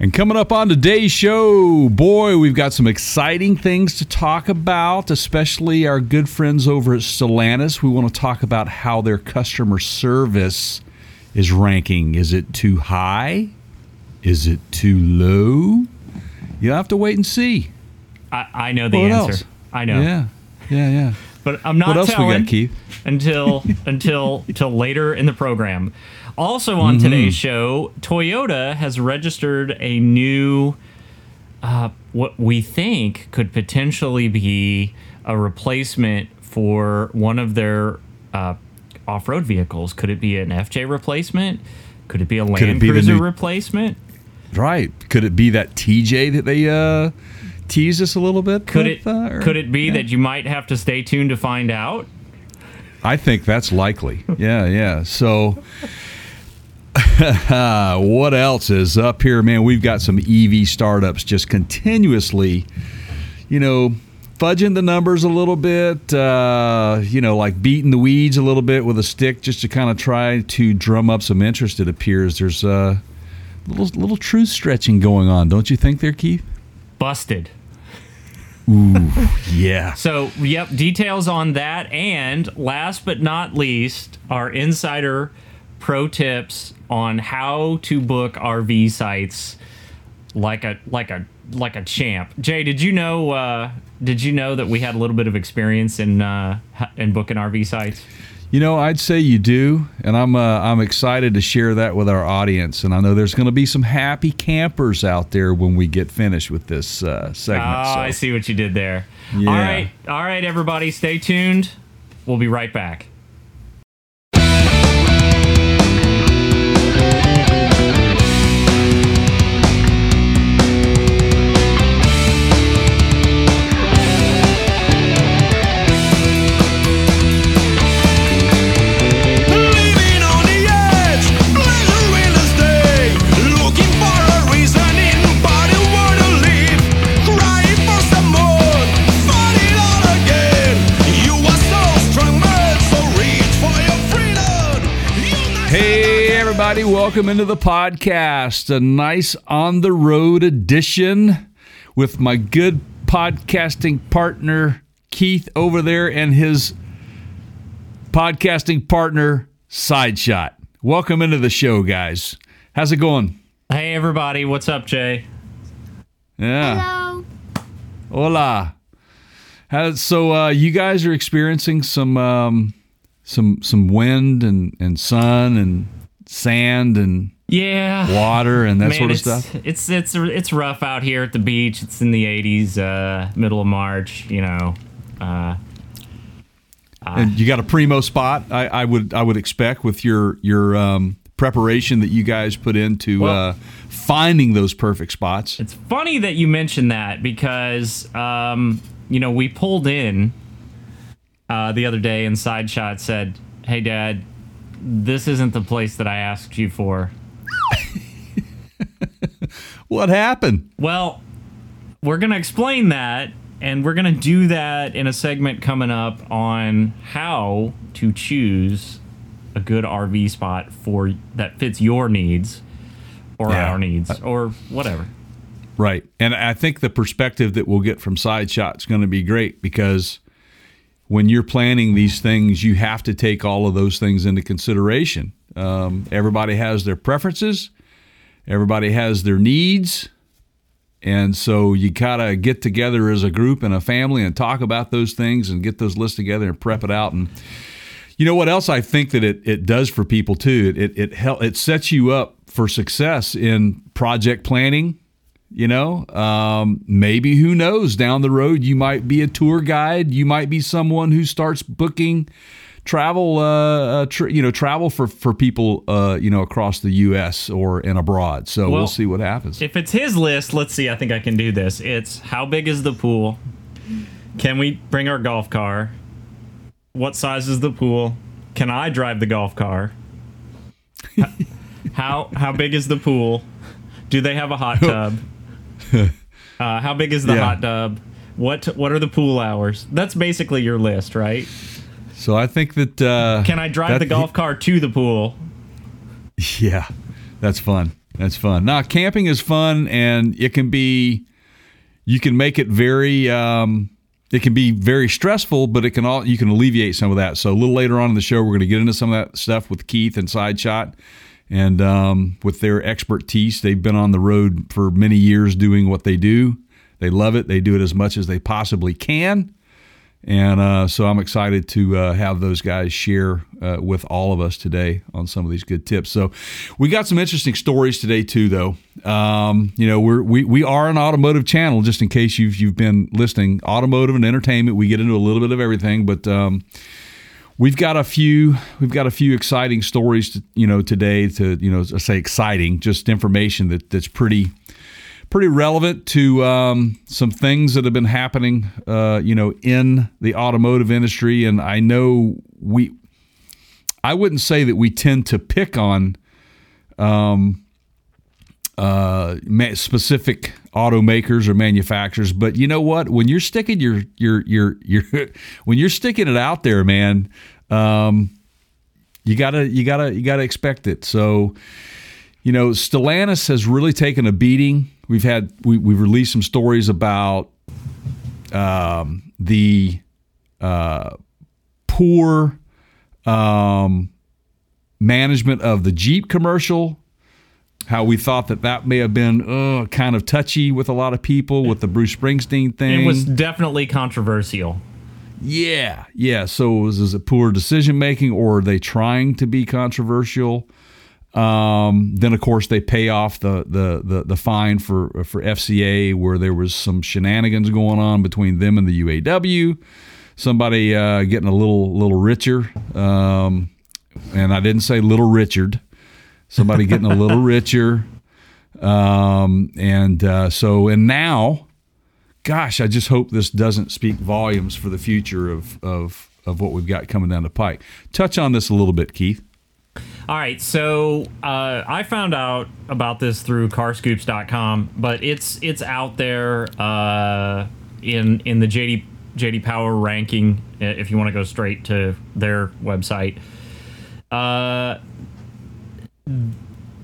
And coming up on today's show, boy, we've got some exciting things to talk about, especially our good friends over at Stellantis. We want to talk about how their customer service is ranking. Is it too high? Is it too low? You'll have to wait and see. I, I know the What answer. else? I know. Yeah, yeah, yeah. But I'm not What else we telling got, Keith? until until until later in the program. Also on Mm-hmm. today's show, Toyota has registered a new uh, what we think could potentially be a replacement for one of their uh, off-road vehicles. Could it be an FJ replacement? Could it be a it Land be Cruiser new- replacement? Right. Could it be that TJ that they uh, teased us a little bit? Could with, it uh, or- could it be that you might have to stay tuned to find out? I think that's likely. Yeah, yeah. So, what else is up here, man? We've got some EV startups just continuously, you know, fudging the numbers a little bit, uh, you know, like beating the weeds a little bit with a stick just to kind of try to drum up some interest. It appears there's a little little truth stretching going on, don't you think, there, Keith? Busted. Ooh, yeah. So, yep, details on that. And last but not least, our insider pro tips on how to book RV sites like a like a like a champ. Jay, did you know uh, did you know that we had a little bit of experience in uh, in booking RV sites? You know, I'd say you do, and I'm uh, I'm excited to share that with our audience. And I know there's going to be some happy campers out there when we get finished with this uh, segment. Oh, so. I see what you did there. Yeah. All right, all right, everybody, stay tuned. We'll be right back. Everybody, welcome into the podcast. A nice on the road edition with my good podcasting partner, Keith, over there, and his podcasting partner, Sideshot. Welcome into the show, guys. How's it going? Hey, everybody, what's up, Jay? Yeah. Hello. Hola. How, so uh, you guys are experiencing some um, some some wind and, and sun and sand and Yeah. water and that Man, sort of stuff. It's it's it's rough out here at the beach. It's in the 80s, uh, middle of March. You know, uh, And you got a primo spot. I, I would I would expect with your your um, preparation that you guys put into Well- uh, finding those perfect spots. it's funny that you mentioned that because um, you know we pulled in uh, the other day and side shot said, "Hey, Dad, this isn't the place that I asked you for." What happened? Well, we're going to explain that, and we're going to do that in a segment coming up on how to choose a good RV spot for that fits your needs or Yeah. our needs uh, or whatever. Right. And I think the perspective that we'll get from side shot is going to be great because when you're planning these things, you have to take all of those things into consideration. Um, everybody has their preferences, everybody has their needs. And so you gotta get together as a group and a family and talk about those things and get those lists together and prep it out. And you know what else I think that it, it does for people too? It it it, hel- it sets you up for success in project planning. You know, um, maybe who knows down the road you might be a tour guide. You might be someone who starts booking travel, uh, uh you know, travel for for people, uh, you know, across the U.S. or and abroad. So Well, we'll see what happens. If it's his list, let's see. I think I can do this. It's how big is the pool? Can we bring our golf car? What size is the pool? Can I drive the golf car? how how big is the pool? Do they have a hot tub? Uh, how big is the Yeah. hot tub? What what are the pool hours? That's basically your list, right? So I think that uh, Can I drive that- the golf car to the pool? Yeah, that's fun. That's fun. Now, camping is fun, and it can be. You can make it very. Um, it can be very stressful, but it can all you can alleviate some of that. So a little later on in the show, we're going to get into some of that stuff with Keith and Side Shot, and um, with their expertise. They've been on the road for many years doing what they do. They love it. They do it as much as they possibly can. And uh, so I'm excited to uh, have those guys share uh, with all of us today on some of these good tips. So we got some interesting stories today too, though. Um, you know, we're, we we are an automotive channel. Just in case you've you've been listening, automotive and entertainment. We get into a little bit of everything, but um, we've got a few we've got a few exciting stories, to, you know, today. To you know, say exciting, just information that that's pretty pretty relevant to um, some things that have been happening, uh, you know, in the automotive industry. And I know we, I wouldn't say that we tend to pick on um, uh, specific automakers or manufacturers, but you know what? When you're sticking your your your your when you're sticking it out there, man, um, you gotta you gotta you gotta expect it. So you know, Stellantis has really taken a beating. We've had we we've released some stories about um, the uh, poor um, management of the Jeep commercial. How we thought that that may have been uh, kind of touchy with a lot of people with the Bruce Springsteen thing. It was definitely controversial. Yeah, yeah. So was, is it poor decision making, or are they trying to be controversial? Um, then of course they pay off the, the the the fine for for FCA where there was some shenanigans going on between them and the UAW. Somebody uh, getting a little little richer, um, and I didn't say little Richard. Somebody getting a little richer, um, and uh, so and now, gosh, I just hope this doesn't speak volumes for the future of of of what we've got coming down the pike. Touch on this a little bit, Keith. All right, so uh, I found out about this through carscoops.com, but it's it's out there uh, in in the JD JD Power ranking uh, if you want to go straight to their website. Uh,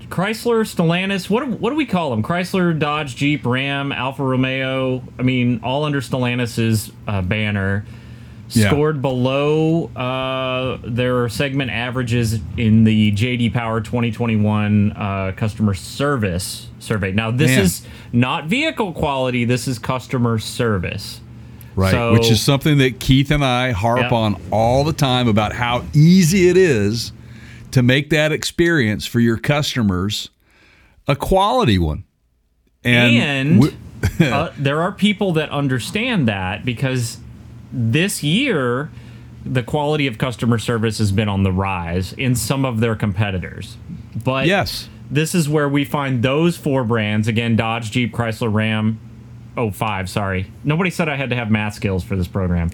Chrysler, Stellantis, what do, what do we call them? Chrysler, Dodge, Jeep, Ram, Alfa Romeo. I mean, all under Stellantis's uh, banner Yeah. scored below uh, their segment averages in the JD Power 2021 uh, customer service survey. Now, this Man. is not vehicle quality, this is customer service. Right. So- Which is something that Keith and I harp Yep. on all the time about how easy it is to make that experience for your customers a quality one. And, And, we- uh, there are people that understand that because this year, the quality of customer service has been on the rise in some of their competitors. But Yes. this is where we find those four brands again Dodge, Jeep, Chrysler, Ram. Oh, five, sorry. Nobody said I had to have math skills for this program.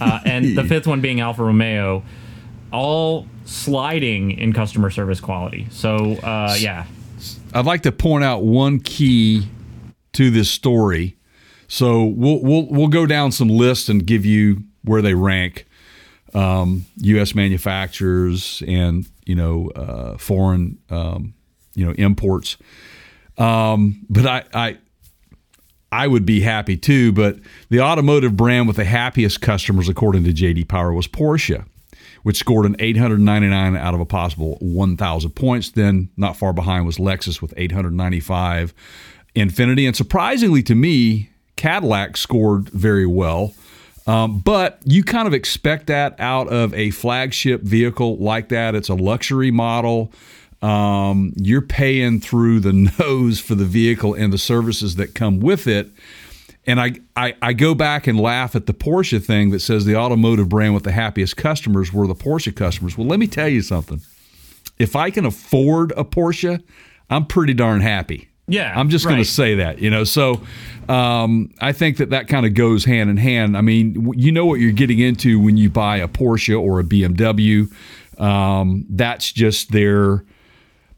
Uh, and the fifth one being Alfa Romeo, all sliding in customer service quality. So, uh, yeah. I'd like to point out one key to this story. So we'll we'll we'll go down some lists and give you where they rank um, U.S. manufacturers and you know uh, foreign um, you know imports. Um, but I, I I would be happy too. But the automotive brand with the happiest customers, according to JD Power, was Porsche, which scored an 899 out of a possible 1,000 points. Then, not far behind was Lexus with 895. Infiniti, and surprisingly to me, Cadillac scored very well. Um, but you kind of expect that out of a flagship vehicle like that. It's a luxury model. Um, you're paying through the nose for the vehicle and the services that come with it. And I, I, I go back and laugh at the Porsche thing that says the automotive brand with the happiest customers were the Porsche customers. Well, let me tell you something. If I can afford a Porsche, I'm pretty darn happy. Yeah, I'm just going to say that, you know. So um, I think that that kind of goes hand in hand. I mean, w- you know what you're getting into when you buy a Porsche or a BMW. Um, that's just their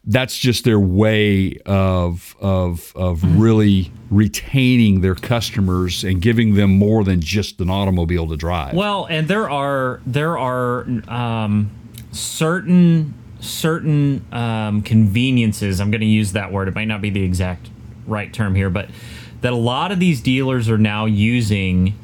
that's just their way of of of really retaining their customers and giving them more than just an automobile to drive. Well, and there are there are um, certain certain um, conveniences. I'm going to use that word. It might not be the exact right term here, but that a lot of these dealers are now using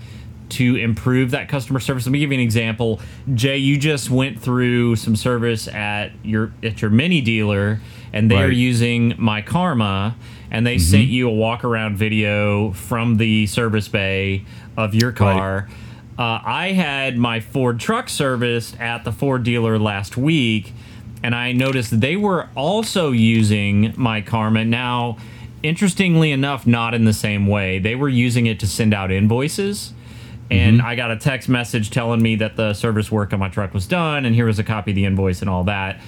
to improve that customer service. Let me give you an example. Jay, you just went through some service at your at your mini dealer, and they are Right. using myKaarma, and they sent you a walk around video from the service bay of your car. Uh, I had my Ford truck serviced at the Ford dealer last week, and I noticed they were also using myKaarma. Now, interestingly enough, not in the same way. They were using it to send out invoices. And I got a text message telling me that the service work on my truck was done, and here was a copy of the invoice and all that.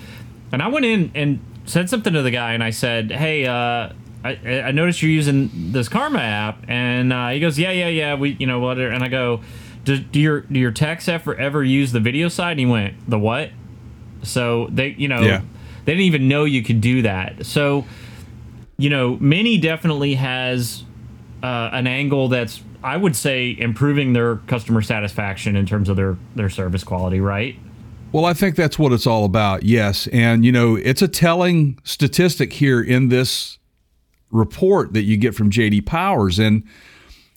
And I went in and said something to the guy, and I said, "Hey, uh, I, I noticed you're using this Kaarma app." And uh, he goes, "Yeah, yeah, yeah. We, you know, whatever." And I go, "Do, do your do your techs ever ever use the video side?" And he went, "The what?" So they, you know, Yeah. they didn't even know you could do that. So, you know, Mini definitely has uh, an angle that's, I would say, improving their customer satisfaction in terms of their their service quality, right? Well, I think that's what it's all about. Yes. And, you know, it's a telling statistic here in this report that you get from JD Powers. And,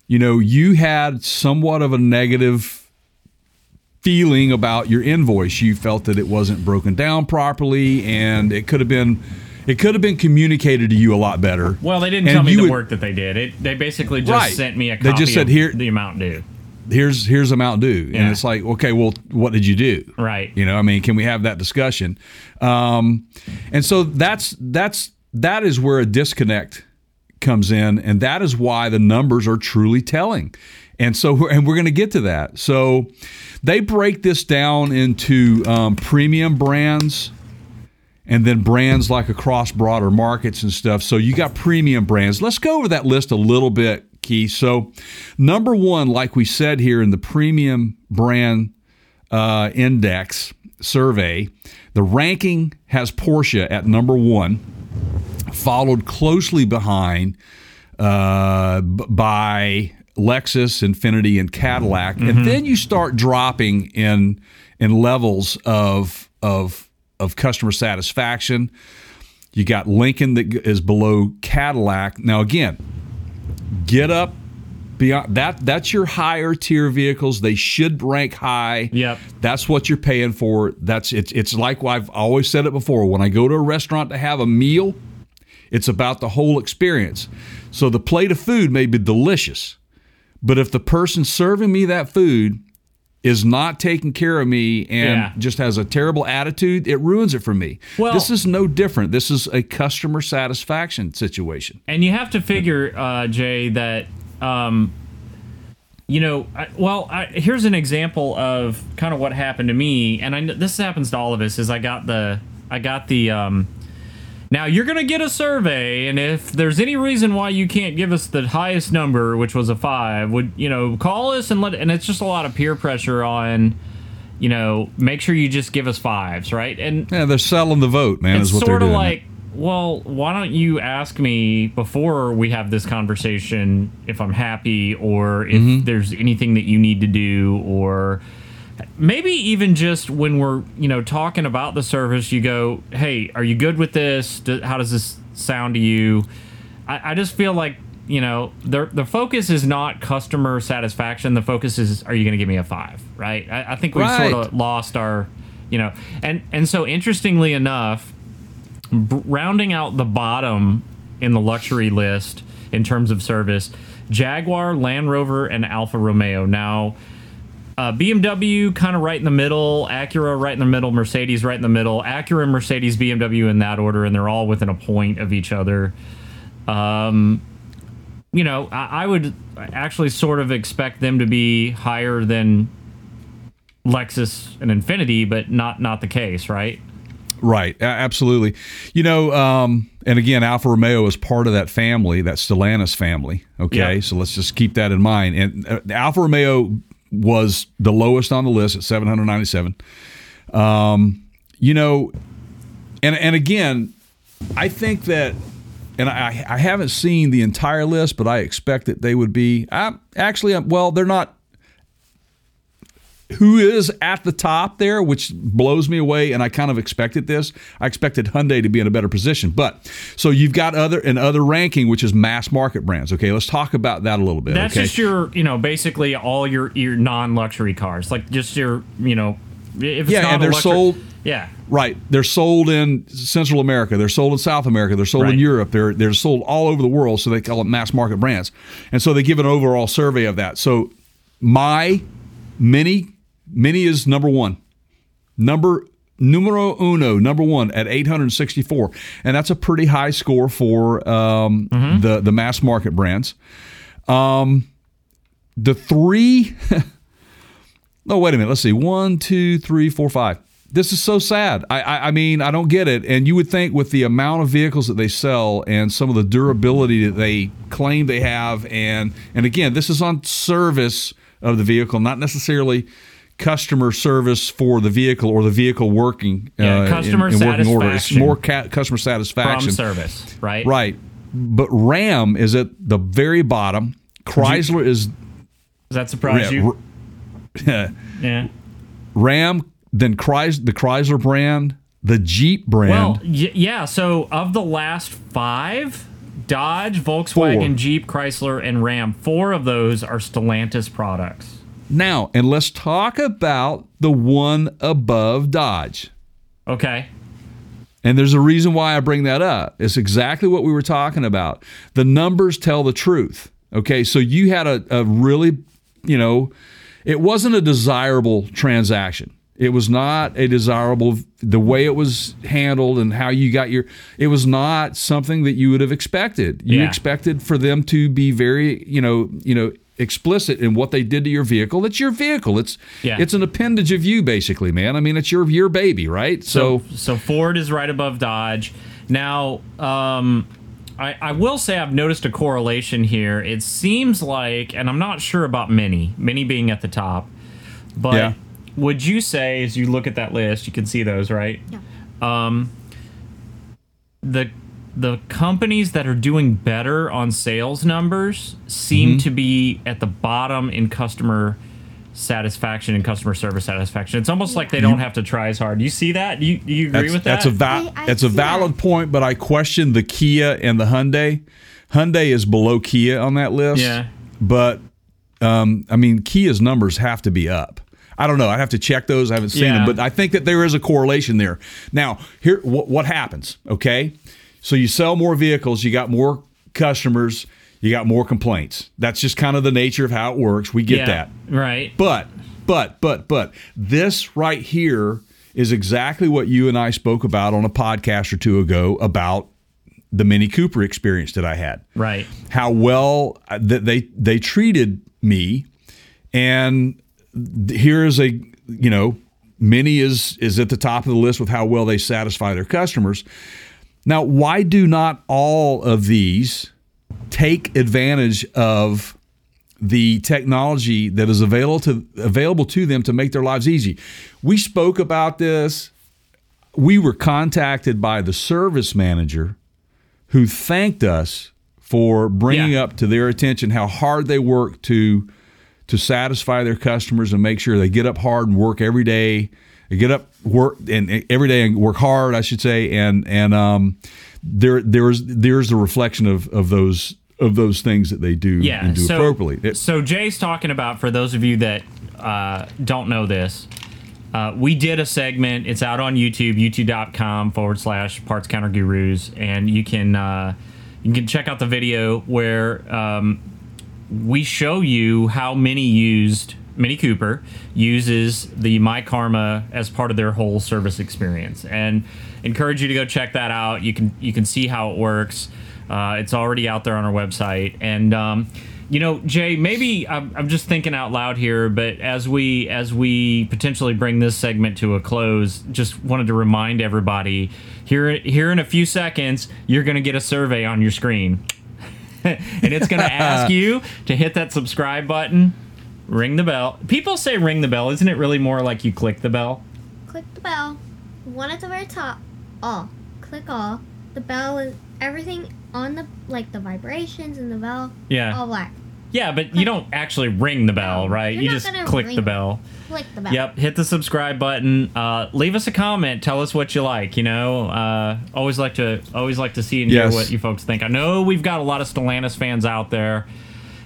you know, you had somewhat of a negative feeling about your invoice. You felt that it wasn't broken down properly and it could have been. It could have been communicated to you a lot better. Well, they didn't And tell me the would- work that they did. It they basically just Right. sent me a They just said, of "Here- the amount due. Here's here's amount due, and it's like, okay, well, what did you do? Right. You know, I mean, can we have that discussion? Um, and so that's that's that is where a disconnect comes in, and that is why the numbers are truly telling. And so, we're, and we're going to get to that. So, they break this down into um, premium brands, and then brands like across broader markets and stuff. So you got premium brands. Let's go over that list a little bit, Keith. So, number one, like we said here in the premium brand uh, index survey, the ranking has Porsche at number one, followed closely behind uh, by Lexus, Infiniti, and Cadillac, and then you start dropping in in levels of of of customer satisfaction. You got Lincoln that is below Cadillac. Now again, get up beyond that. That's your higher tier vehicles. They should rank high. Yep. That's what you're paying for. That's it's it's like I've always said it before. When I go to a restaurant to have a meal, it's about the whole experience. So the plate of food may be delicious, but if the person serving me that food is not taking care of me and Yeah. just has a terrible attitude, it ruins it for me. Well- this is no different. This is a customer satisfaction situation. And you have to figure, uh, Jay, that um, you know, I, well, I, here's an example of kind of what happened to me, and I this happens to all of us. Is I got the I got the um, now you're gonna get a survey, and if there's any reason why you can't give us the highest number, which was a five, would you know call us and let? And it's just a lot of peer pressure on. You know, make sure you just give us fives, right? And Yeah, they're selling the vote, man. it's is what sort they're of doing. like well why don't you ask me before we have this conversation if i'm happy or if Mm-hmm. there's anything that you need to do or maybe even just when we're you know talking about the service you go hey are you good with this? How does this sound to you? I, I just feel like you know the, the focus is not customer satisfaction. The focus is are you going to give me a five? Right? I, I think we've Right. sort of lost our you know and and so interestingly enough b- rounding out the bottom in the luxury list in terms of service jaguar land rover and alfa romeo. Now uh, BMW kind of right in the middle, Acura right in the middle, Mercedes right in the middle, Acura, Mercedes, BMW in that order, and they're all within a point of each other. Um, you know, I, I would actually sort of expect them to be higher than Lexus and Infiniti, but not not the case, right? Right, absolutely. You know, um, and again, Alfa Romeo is part of that family, that Stellantis family. Okay, Yeah. so let's just keep that in mind. And uh, Alfa Romeo was the lowest on the list at 797. Um, you know, and and again, I think that, and I I haven't seen the entire list, but I expect that they would be. I, actually, well, they're not who is at the top there, which blows me away, and I kind of expected this. I expected Hyundai to be in a better position, but so you've got other and other ranking, which is mass market brands. Okay, let's talk about that a little bit. That's okay? just your, you know, basically all your your non-luxury cars, like just your, you know, if it's Yeah, not and a they're luxury- sold- Yeah, Right. They're sold in Central America. They're sold in South America. They're sold in Europe. They're they're sold all over the world. So they call it mass market brands. And so they give an overall survey of that. So my mini mini is number one. Number numero uno, number one at 864, and that's a pretty high score for um, the the mass market brands. Um, the three. No, wait a minute. Let's see. One, two, three, four, five. This is so sad. I, I, I mean, I don't get it. And you would think with the amount of vehicles that they sell and some of the durability that they claim they have, and and again, this is on service of the vehicle, not necessarily customer service for the vehicle or the vehicle working. Yeah, uh, in- customer in, working order. It's more ca- customer from satisfaction. service, right? Right. But Ram is at the very bottom. Chrysler is Does that surprise you? Yeah. Ram, then Chrys- the Chrysler brand, the Jeep brand. Well, y- yeah. So of the last five, Dodge, Volkswagen, Four. Jeep, Chrysler, and Ram, four of those are Stellantis products. Now, and let's talk about the one above Dodge. Okay. And there's a reason why I bring that up. It's exactly what we were talking about. The numbers tell the truth. Okay, so you had a, a really, you know, it wasn't a desirable transaction. It was not a desirable the way it was handled and how you got your it was not something that you would have expected. You Yeah. expected for them to be very, you know, you know, explicit in what they did to your vehicle. It's your vehicle. It's Yeah. it's an appendage of you basically, man. I mean, it's your your baby, right? So so Ford is right above Dodge. Now, um, I, I will say I've noticed a correlation here. It seems like, and I'm not sure about Mini, Mini being at the top, but Yeah. would you say, as you look at that list, you can see those, right? Yeah. Um, the the companies that are doing better on sales numbers seem Mm-hmm. to be at the bottom in customer satisfaction and customer service satisfaction. It's almost like they don't have to try as hard. Do you see that? Do you, do you agree That's, with that? that's a va- I- I that's a valid that. point, but I question the Kia and the Hyundai. Hyundai is below Kia on that list. Yeah. But um, I mean, Kia's numbers have to be up. I don't know. I have to check those. I haven't seen Yeah. them, but I think that there is a correlation there. Now, here, what, what happens? Okay, so you sell more vehicles, you got more customers, you got more complaints. That's just kind of the nature of how it works. We get yeah, that. Right. But, but, but, but, this right here is exactly what you and I spoke about on a podcast or two ago about the Mini Cooper experience that I had. Right. How well uh, that they they treated me, and here is a you know Mini is is at the top of the list with how well they satisfy their customers. Now, why do not all of these take advantage of the technology that is available to available to them to make their lives easy? We spoke about this. We were contacted by the service manager who thanked us for bringing Yeah. up to their attention how hard they work to to satisfy their customers and make sure they get up hard and work every day. They get up work and and every day and work hard, I should say, and and um, there there's there's a reflection of of those of those things that they do Yeah. and do so, appropriately. It- so Jay's talking about for those of you that uh, don't know this. Uh, we did a segment. It's out on YouTube, youtube.com forward slash parts counter gurus. And you can uh, you can check out the video where um, we show you how many used Mini Cooper uses the myKaarma as part of their whole service experience, and encourage you to go check that out. You can you can see how it works. Uh, it's already out there on our website, and um, you know, Jay, maybe I'm, I'm just thinking out loud here, but as we as we potentially bring this segment to a close, just wanted to remind everybody here here in a few seconds, you're going to get a survey on your screen and it's going to ask you to hit that subscribe button, ring the bell. People say ring the bell. Isn't it really more like you click the bell? Click the bell. One at the very top. All. Click all. The bell is everything on the like the vibrations and the bell. Yeah. All black. Yeah, but you don't actually ring the bell, right? You're you not just click ring the bell. Click the bell. Yep, hit the subscribe button. Uh, leave us a comment. Tell us what you like. You know, uh, always like to always like to see and hear what you folks think. I know we've got a lot of Stellantis fans out there.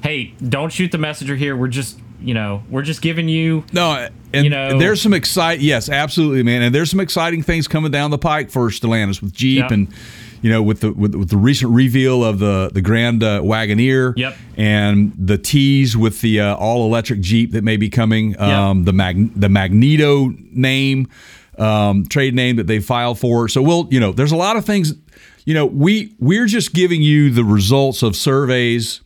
Hey, don't shoot the messenger here. We're just you know we're just giving you No, and You know- there's some excite. Yes, absolutely, man. And there's some exciting things coming down the pike for Stellantis with Jeep Yep. and you know with the with, with the recent reveal of the the Grand uh, Wagoneer. Yep. And the tease with the uh, all electric Jeep that may be coming. Um, The mag the Magneto name, um, trade name that they filed for. So we'll you know there's a lot of things. You know we we're just giving you the results of surveys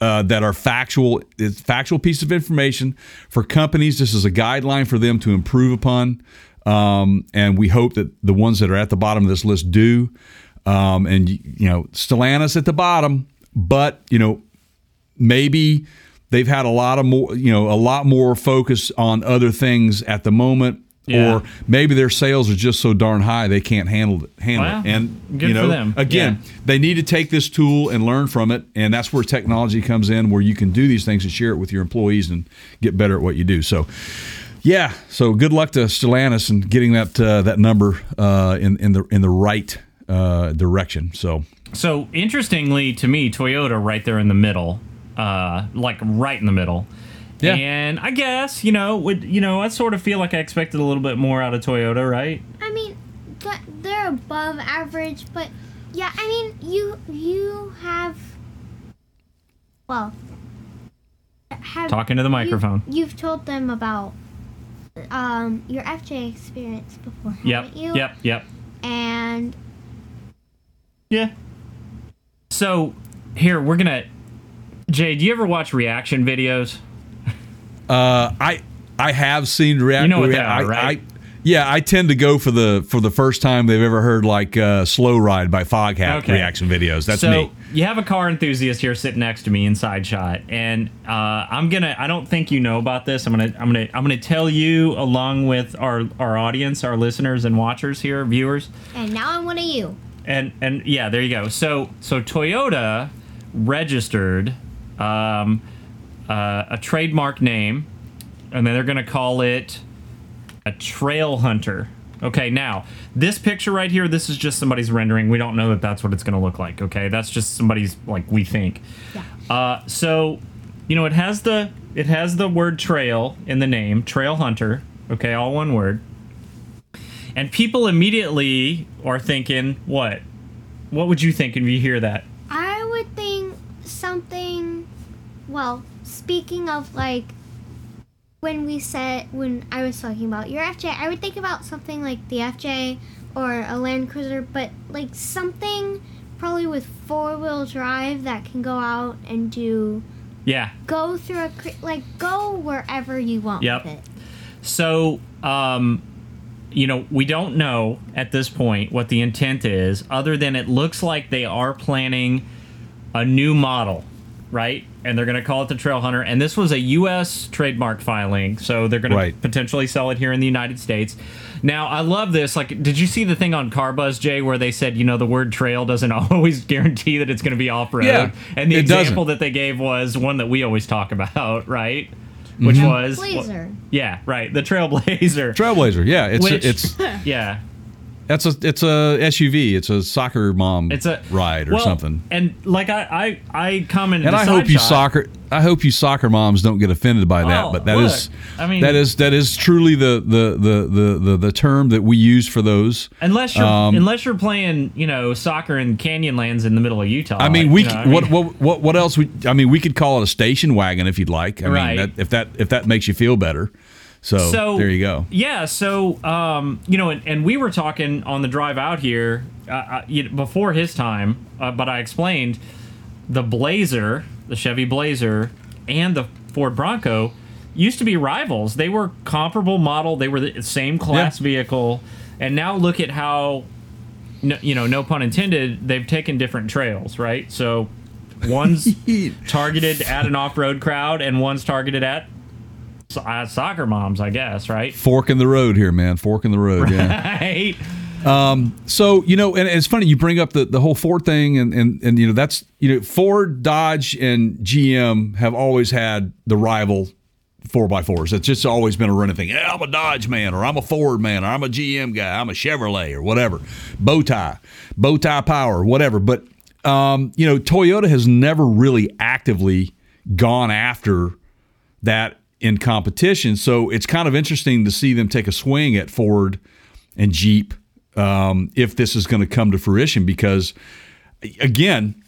uh, that are factual. Factual piece of information for companies. This is a guideline for them to improve upon, um, and we hope that the ones that are at the bottom of this list do. Um, and you know, Stellantis at the bottom, but you know, maybe they've had a lot of more, you know, a lot more focus on other things at the moment. Yeah. Or maybe their sales are just so darn high they can't handle it. Handle Well, it. And good you for know, them. again, Yeah. they need to take this tool and learn from it and that's where technology comes in where you can do these things and share it with your employees and get better at what you do so yeah so good luck to Stellantis and getting that uh, that number uh, in in the in the right uh, direction so So interestingly to me, Toyota right there in the middle, uh, like right in the middle. Yeah. And I guess you know, would you know, I sort of feel like I expected a little bit more out of Toyota, right? I mean, they're above average, but yeah, I mean, you you have well, have Talking to the you- microphone. You've told them about um your FJ experience before, Yep. haven't you? Yep. Yep. And Yeah. So here we're gonna. Jay, do you ever watch reaction videos? Uh, I I have seen react You know what they are, I, right? I, yeah, I tend to go for the for the first time they've ever heard like uh, "Slow Ride" by Foghat Okay. reaction videos. That's so me. you have a car enthusiast here sitting next to me inside shot, and uh, I'm gonna. I don't think you know about this. I'm gonna. I'm gonna. I'm gonna tell you along with our our audience, our listeners and watchers here, viewers, and now I'm one of you. and and yeah, there you go. So so Toyota registered um, uh, a trademark name, and then they're gonna call it a Trailhunter. Okay, now this picture right here, this is just somebody's rendering. We don't know that that's what it's going to look like. Okay, that's just somebody's like we think. Yeah. Uh, so, you know, it has the it has the word trail in the name, Trailhunter. Okay, all one word. And people immediately are thinking, what? What would you think if you hear that? I would think something. Well, speaking of like when we said when I was talking about your FJ, I would think about something like the FJ or a Land Cruiser, but like something probably with four wheel drive that can go out and do Yeah. go through a like go wherever you want Yep. with it. So, um, you know, we don't know at this point what the intent is, other than it looks like they are planning a new model, right? And they're going to call it the Trailhunter. And this was a U.S. trademark filing, so they're going Right. to potentially sell it here in the United States. Now, I love this. Like, did you see the thing on CarBuzz, Jay, where they said, you know, the word trail doesn't always guarantee that it's going to be off road? Yeah, and the it doesn't. example that they gave was one that we always talk about, right? Which Mm-hmm. was Blazer. yeah, right. The Trailblazer. Trailblazer, yeah, it's Which- it's yeah, that's a it's a SUV. It's a soccer mom it's a ride or well, something. And like I, I, I commented. And I hope you soccer. I hope you soccer moms don't get offended by that. Oh, but that look, is, I mean- that is that is truly the the, the the the term that we use for those. Unless you're Um, unless you're playing, you know, soccer in Canyonlands in the middle of Utah. I mean, we you know c- what what, what what what else? We I mean, we could call it a station wagon if you'd like. I Right. mean, that, if that if that makes you feel better. So, So there you go. Yeah. So, um, you know, and, and we were talking on the drive out here uh, uh, before his time, uh, but I explained the Blazer, the Chevy Blazer, and the Ford Bronco used to be rivals. They were comparable model. They were the same class Yeah. vehicle, and now look at how, no, you know, no pun intended, they've taken different trails, right? So. One's targeted at an off-road crowd, and one's targeted at uh, soccer moms, I guess, right? Fork in the road here, man. Fork in the road. Yeah. Right. So you know, and it's funny you bring up the, the whole Ford thing, and, and and you know that's you know Ford, Dodge, and GM have always had the rival four by fours. It's just always been a running thing. Yeah, I'm a Dodge man, or I'm a Ford man, or I'm a GM guy, I'm a Chevrolet, or whatever. Bow tie, bow tie power, whatever. But um, you know, Toyota has never really actively gone after that in competition. So it's kind of interesting to see them take a swing at Ford and Jeep um, if this is going to come to fruition. Because again,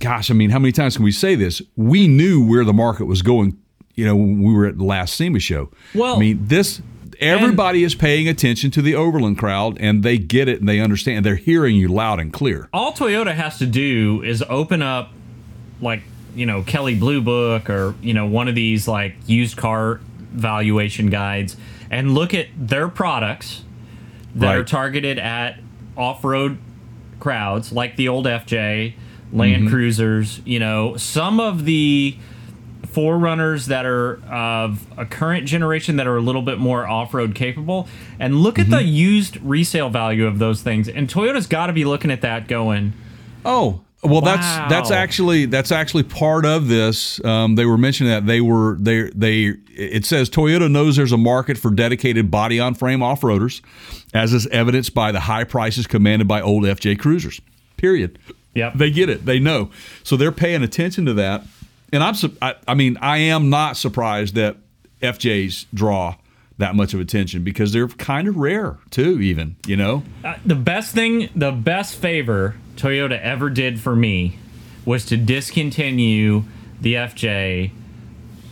gosh, I mean, how many times can we say this? We knew where the market was going. You know, when we were at the last SEMA show. Well- I mean, this everybody is paying attention to the Overland crowd, and they get it and they understand. They're hearing you loud and clear. all Toyota has to do is open up like you know Kelley Blue Book or you know one of these like used car valuation guides and look at their products that are targeted at off-road crowds like the old FJ, Land Mm-hmm. Cruisers, you know, some of the 4Runners that are of a current generation that are a little bit more off-road capable and look at Mm-hmm. the used resale value of those things and Toyota's got to be looking at that going Oh, well, that's that's actually that's actually part of this. Um, they were mentioning that they were they they. It says Toyota knows there's a market for dedicated body on frame off roaders, as is evidenced by the high prices commanded by old FJ Cruisers. Period. Yep. They get it. They know. So they're paying attention to that. And I'm I, I mean I am not surprised that FJs draw that much of attention because they're kind of rare too. Even you know. Uh, the best thing, the best favor Toyota ever did for me was to discontinue the FJ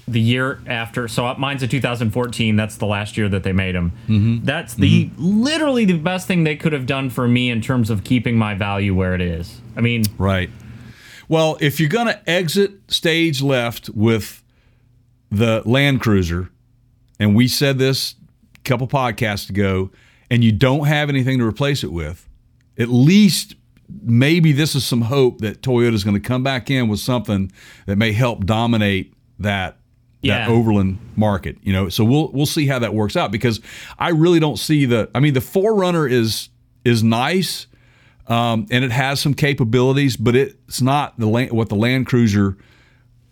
the year after. So mine's a 2014. That's the last year that they made them. Mm-hmm. That's the literally the best thing they could have done for me in terms of keeping my value where it is. I mean, Right. Well, if you're going to exit stage left with the Land Cruiser, and we said this a couple podcasts ago, and you don't have anything to replace it with, at least maybe this is some hope that Toyota is going to come back in with something that may help dominate that Yeah. that overland market. You know, so we'll we'll see how that works out because I really don't see the. I mean, the 4Runner is is nice um, and it has some capabilities, but it's not the land, what the Land Cruiser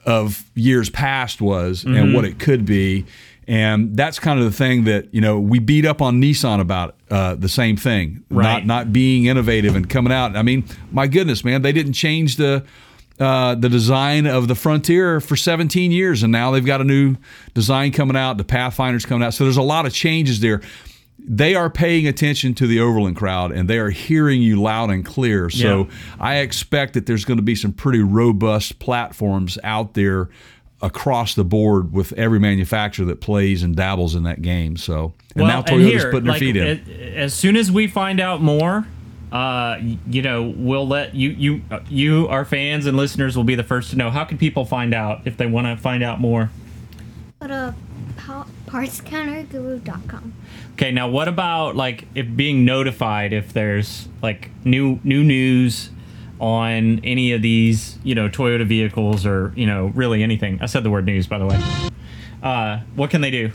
of years past was Mm-hmm. and what it could be. And that's kind of the thing that you know we beat up on Nissan about uh, the same thing, not not being innovative and coming out. I mean, my goodness, man, they didn't change the uh, the design of the Frontier for 17 years, and now they've got a new design coming out. The Pathfinder's coming out, so there's a lot of changes there. They are paying attention to the Overland crowd, and they are hearing you loud and clear. So Yeah. I expect that there's going to be some pretty robust platforms out there across the board with every manufacturer that plays and dabbles in that game. So and now Toyota's putting their like, feet in. a- As soon as we find out more, uh, you know, we'll let you you uh, you our fans and listeners will be the first to know. How can people find out if they want to find out more? Go to pa- partscounterguru.com. Okay, now what about like if being notified if there's like new new news on any of these, you know, Toyota vehicles or, you know, really anything. I said the word news by the way. Uh, what can they do?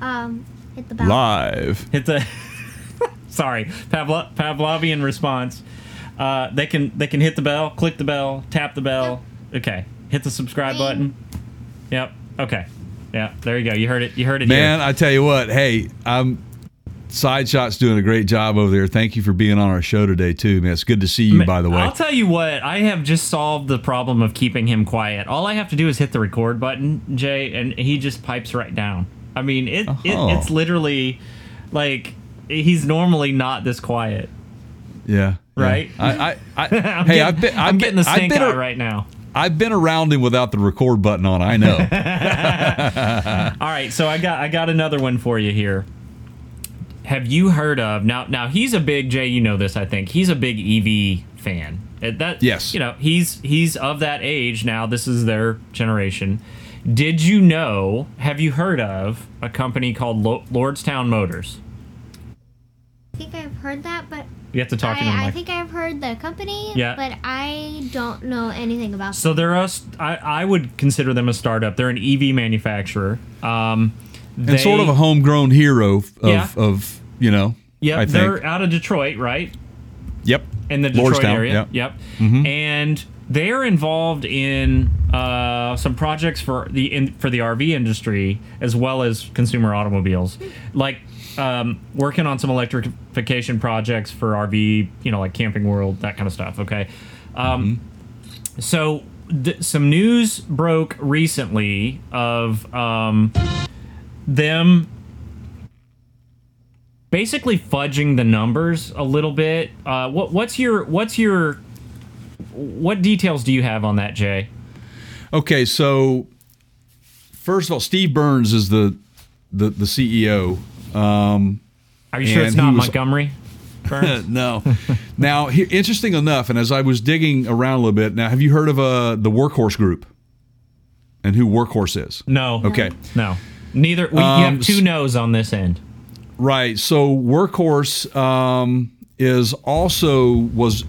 Um, hit the bell. Live. Hit the Sorry, Pavlo- Pavlovian response. Uh, they can they can hit the bell, click the bell, tap the bell. Okay. Hit the subscribe Ring. button. Yep. Okay. Yeah, there you go. You heard it. You heard it Man, here. I tell you what, hey, I'm Side Shot's doing a great job over there. Thank you for being on our show today too, man. It's good to see you by the way. I'll tell you what, I have just solved the problem of keeping him quiet. All I have to do is hit the record button, Jay, and he just pipes right down. I mean, it, Oh. it uh-huh. it's literally like he's normally not this quiet. yeah. yeah. Right? I I, I I'm hey, getting, I've been I'm getting the stink eye a- right now. I've been around him without the record button on. I know. All right, so I got I got another one for you here. Have you heard of now? Now he's a big Jay. You know this, I think. He's a big EV fan. Uh, That Yes. You know he's he's of that age now. This is their generation. Did you know? Have you heard of a company called Lo- Lordstown Motors? I think I've heard that, but You have to talk into the I, I mic. think I've heard the company, Yeah. but I don't know anything about So they're a, st- I, I would consider them a startup. They're an EV manufacturer. Um, and sort of a homegrown hero of, Yeah. of you know. Yeah, I think. they're out of Detroit, right? Yep. In the Detroit Lordstown, area. Mm-hmm. Yep. And they're involved in uh, some projects for the in, for the RV industry as well as consumer automobiles, like um, working on some electrification projects for RV, you know, like Camping World, that kind of stuff. Okay. Um, So th- some news broke recently of um, them basically fudging the numbers a little bit. Uh, what, what's your what's your what details do you have on that, Jay? Okay, so first of all, Steve Burns is the the, the CEO. Um, Are you sure it's not was- Montgomery? Burns? no. now, he, interesting enough, and as I was digging around a little bit, now have you heard of uh, the Workhorse Group and who Workhorse is? no. Okay. No. Neither. We, Um, have two no's on this end. Right. So Workhorse um, is also was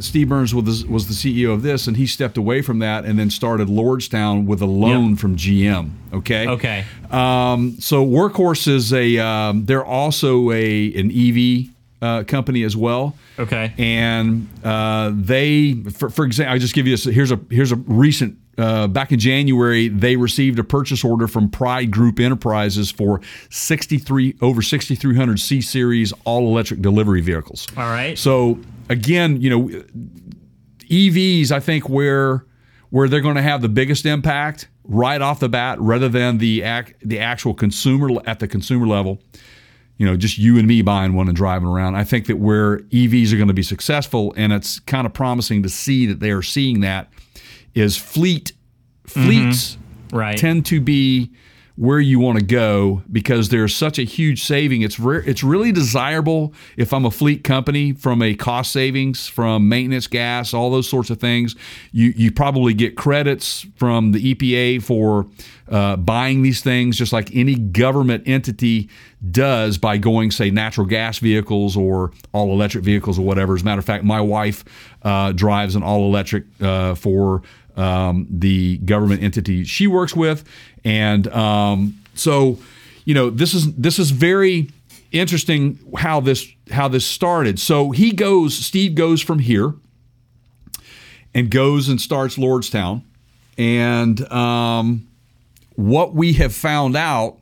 Steve Burns was was the CEO of this, and he stepped away from that and then started Lordstown with a loan Yep. from GM. Okay. Okay. Um, so Workhorse is a um, they're also a an EV uh, company as well. Okay. And uh, they, for, for example, I just give you this. Here's a here's a recent. Uh, back in January, they received a purchase order from Pride Group Enterprises for 63 over 6,300 C series all electric delivery vehicles. All right. So again, you know, EVs, I think where where they're going to have the biggest impact right off the bat, rather than the the actual consumer at the consumer level. You know, just you and me buying one and driving around. I think that where EVs are going to be successful, and it's kind of promising to see that they are seeing that, is fleet fleets right. tend to be where you want to go because there's such a huge saving. It's re- it's really desirable if I'm a fleet company from a cost savings from maintenance, gas, all those sorts of things. You you probably get credits from the EPA for uh, buying these things, just like any government entity does by going, say, natural gas vehicles or all electric vehicles or whatever. As a matter of fact, my wife uh, drives an all electric uh, for um, the government entity she works with, and um, so you know this is this is very interesting how this how this started. So he goes, Steve goes from here, and goes and starts Lordstown, and um, what we have found out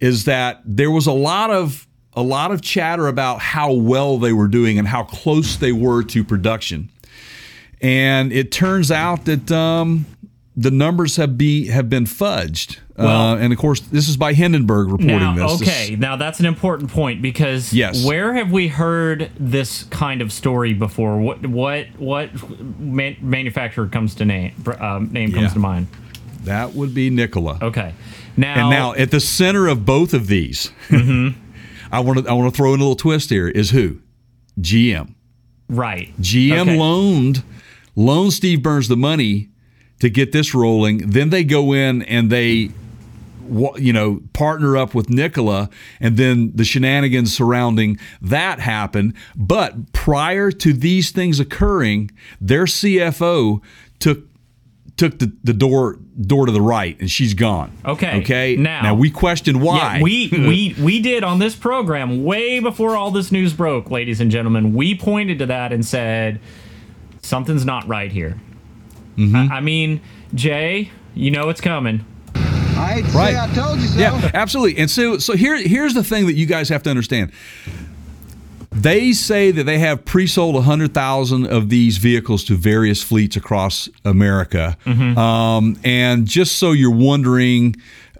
is that there was a lot of a lot of chatter about how well they were doing and how close they were to production. And it turns out that um, the numbers have be have been fudged. Well- uh, and of course, this is by Hindenburg reporting Now, this. This- okay, now that's an important point because Yes. where have we heard this kind of story before? What what what man, manufacturer comes to name um, name comes Yeah. to mind? that would be Nikola. Okay, now And now, at the center of both of these, Mm-hmm. I want to I want to throw in a little twist here. Is who? GM. right, GM Okay. loaned loaned Steve Burns the money to get this rolling. Then they go in and they you know partner up with Nikola and then the shenanigans surrounding that happen but prior to these things occurring their CFO took took the, the door door to the right and she's gone. Okay, okay? now- now we question why. Yeah, we we we did on this program way before all this news broke, ladies and gentlemen. We pointed to that and said something's not right here. Mm-hmm. I, I mean, Jay, you know it's coming. I hate Right. say I told you so. Yeah, absolutely. And so, so here, here's the thing that you guys have to understand. They say that they have pre-sold 100,000 of these vehicles to various fleets across America. Um, and just so you're wondering,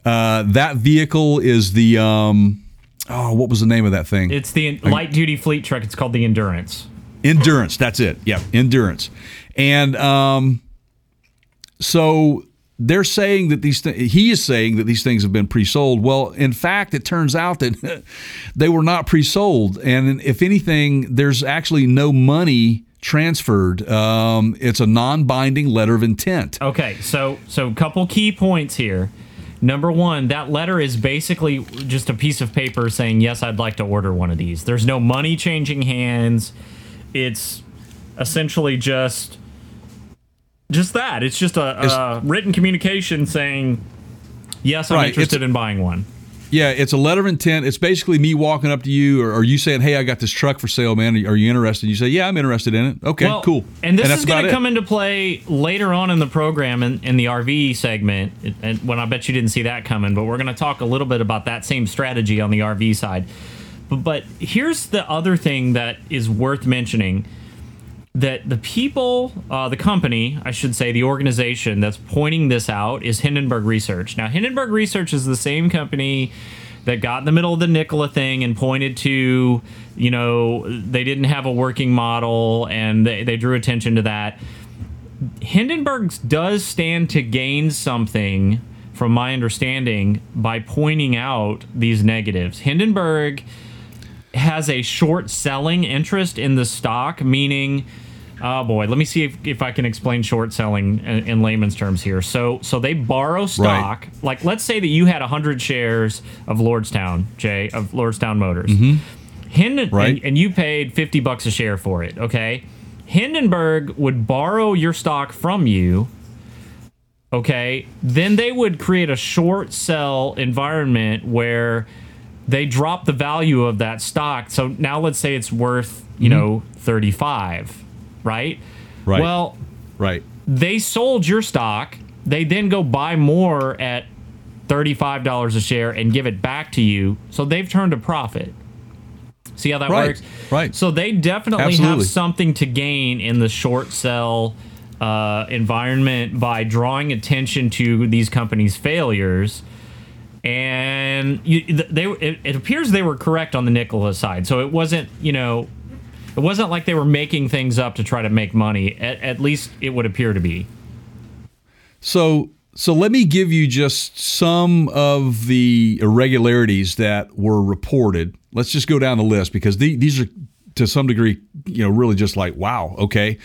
uh, that vehicle is the um, oh, what was the name of that thing? It's the light duty fleet truck. It's called the Endurance. Endurance. That's it. Yeah, endurance. And um, so they're saying that these th- he is saying that these things have been pre-sold. Well, in fact, it turns out that they were not pre-sold, and if anything, there's actually no money transferred. Um, it's a non-binding letter of intent. Okay, so so couple key points here. Number one, that letter is basically just a piece of paper saying yes, I'd like to order one of these. There's no money changing hands. It's essentially just just that. It's just a, a written communication saying yes, I'm Right, interested it's- in buying one. Yeah, it's a letter of intent. It's basically me walking up to you, or, or you saying, "Hey, I got this truck for sale, man. Are you interested?" You say, "Yeah, I'm interested in it." Okay, Well, cool. And this that's is going to come into play later on in the program in, in the RV segment. And when I bet you didn't see that coming, but we're going to talk a little bit about that same strategy on the RV side. But, but here's the other thing that is worth mentioning that the people, uh, the company, I should say, the organization that's pointing this out is Hindenburg Research. Now, Hindenburg Research is the same company that got in the middle of the Nikola thing and pointed to, you know, they didn't have a working model and they, they drew attention to that. Hindenburg does stand to gain something, from my understanding, by pointing out these negatives. Hindenburg has a short selling interest in the stock, meaning, oh boy, let me see if, if I can explain short selling in, in layman's terms here. So, so they borrow stock. Like, let's say that you had hundred shares of Lordstown, Jay, of Lordstown Motors. Mm-hmm. Hinden, Right. and, and you paid 50 bucks a share for it, okay? Hindenburg would borrow your stock from you, okay? Then they would create a short sell environment where they drop the value of that stock. So now let's say it's worth, you know, 35, right? Right. Well, right. they sold your stock. They then go buy more at $35 a share and give it back to you. So they've turned a profit. See how that Right, works? right. So they definitely Absolutely. have something to gain in the short sell uh, environment by drawing attention to these companies' failures. And you, they, it, it appears they were correct on the Nikola side. So it wasn't, you know, it wasn't like they were making things up to try to make money. At, at least it would appear to be. So so let me give you just some of the irregularities that were reported. Let's just go down the list because the, these are to some degree, you know, really just like wow, okay.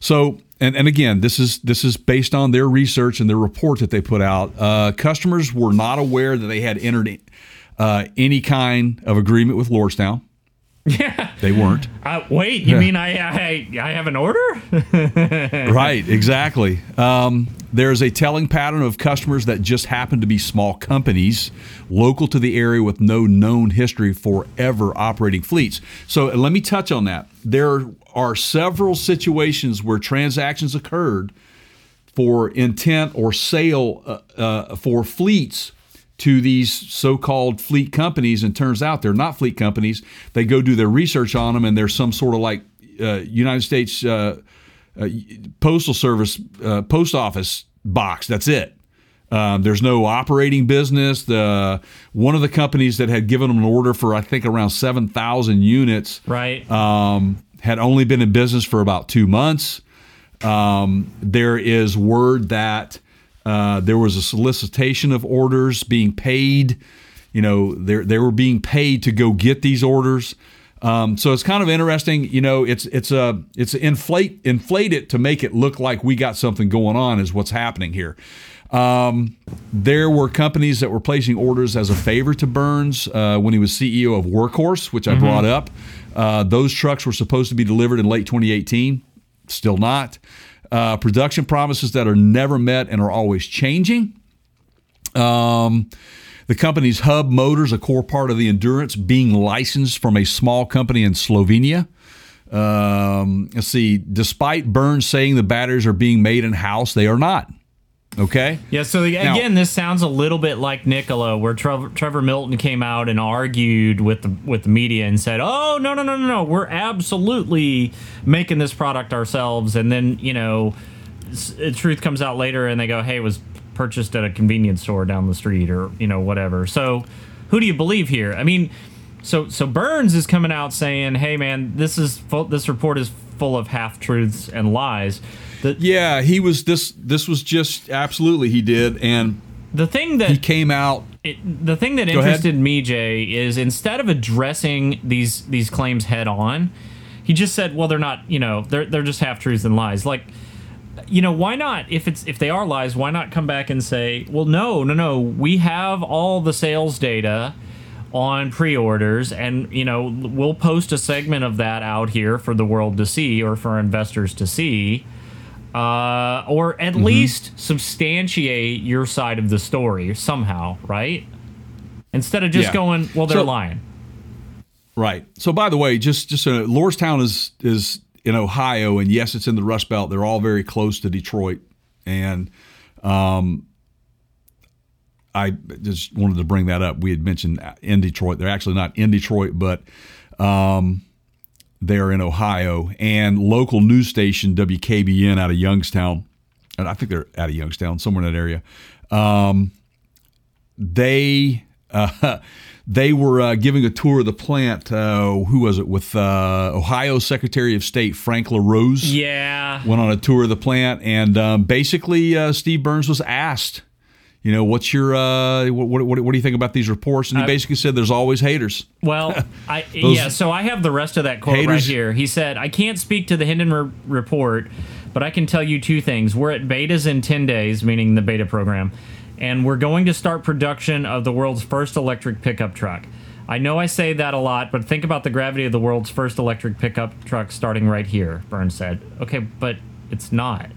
So and, and again, this is this is based on their research and their report that they put out. Uh, customers were not aware that they had entered uh, any kind of agreement with Lordstown. Yeah. They weren't. Uh, wait, you mean I, I I have an order? right, exactly. Um, there's a telling pattern of customers that just happen to be small companies local to the area with no known history for ever operating fleets. So let me touch on that. There are several situations where transactions occurred for intent or sale uh, uh, for fleets to these so-called fleet companies and turns out they're not fleet companies. They go do their research on them and there's some sort of like uh, united states uh, uh, postal service uh, post office box. That's it. Um, there's no operating business. The one of the companies that had given them an order for i think around 7000 units right. um, had only been in business for about two months. Um, there is word that uh, there was a solicitation of orders being paid. You know, they they were being paid to go get these orders. Um, so it's kind of interesting. You know, it's it's a it's inflate inflate it to make it look like we got something going on is what's happening here. Um, there were companies that were placing orders as a favor to Burns uh, when he was CEO of Workhorse, which I brought up. Uh, those trucks were supposed to be delivered in late 2018, still not. Uh, production promises that are never met and are always changing. Um, the company's hub motors, a core part of the endurance, being licensed from a small company in Slovenia. Um, let's see. Despite Burns saying the batteries are being made in house, they are not. Okay. Yeah, so the, Now- again, this sounds a little bit like Nikola, where Trevor, Trevor Milton came out and argued with the with the media and said, "Oh no, no, no, no, no, we're absolutely making this product ourselves." And then you know, s- uh, truth comes out later, and they go, "Hey, it was purchased at a convenience store down the street, or you know, whatever." So, who do you believe here? I mean, so so Burns is coming out saying, "Hey, man, this is full, this report is full of half truths and lies." Yeah, he was this. This was just absolutely he did, and the thing that he came out. it, the thing that Go ahead. interested me, Jay, is instead of addressing these these claims head on, he just said, "Well, they're not. You know, they're they're just half truths and lies." Like, you know, why not? If it's if they are lies, why not come back and say, "Well, no, no, no. We have all the sales data." on pre-orders and you know we'll post a segment of that out here for the world to see or for investors to see uh, or at Mm-hmm. least substantiate your side of the story somehow right instead of just Yeah. going, well, they're So- lying. Right. So, by the way, just just so Lordstown is is in Ohio, and yes, it's in the Rust Belt. They're all very close to Detroit, and um, I just wanted to bring that up. We had mentioned in Detroit. They're actually not in Detroit, but um, they're in Ohio. And local news station WKBN out of Youngstown, and I think they're out of Youngstown, somewhere in that area. Um, they uh, they were uh, giving a tour of the plant. Uh, who was it with uh, Ohio Secretary of State Frank LaRose? Yeah. Went on a tour of the plant, and um, basically uh, Steve Burns was asked, you know, what's your uh, what, what, what do you think about these reports? And he I- basically said, "There's always haters." Well, I yeah. So I have the rest of that quote right here. He said, "I can't speak to the Hindenburg report, but I can tell you two things. We're at betas in ten days, meaning the beta program, and we're going to start production of the world's first electric pickup truck." I know I say that a lot, but think about the gravity of the world's first electric pickup truck starting right here, Burns said. Okay, but it's not.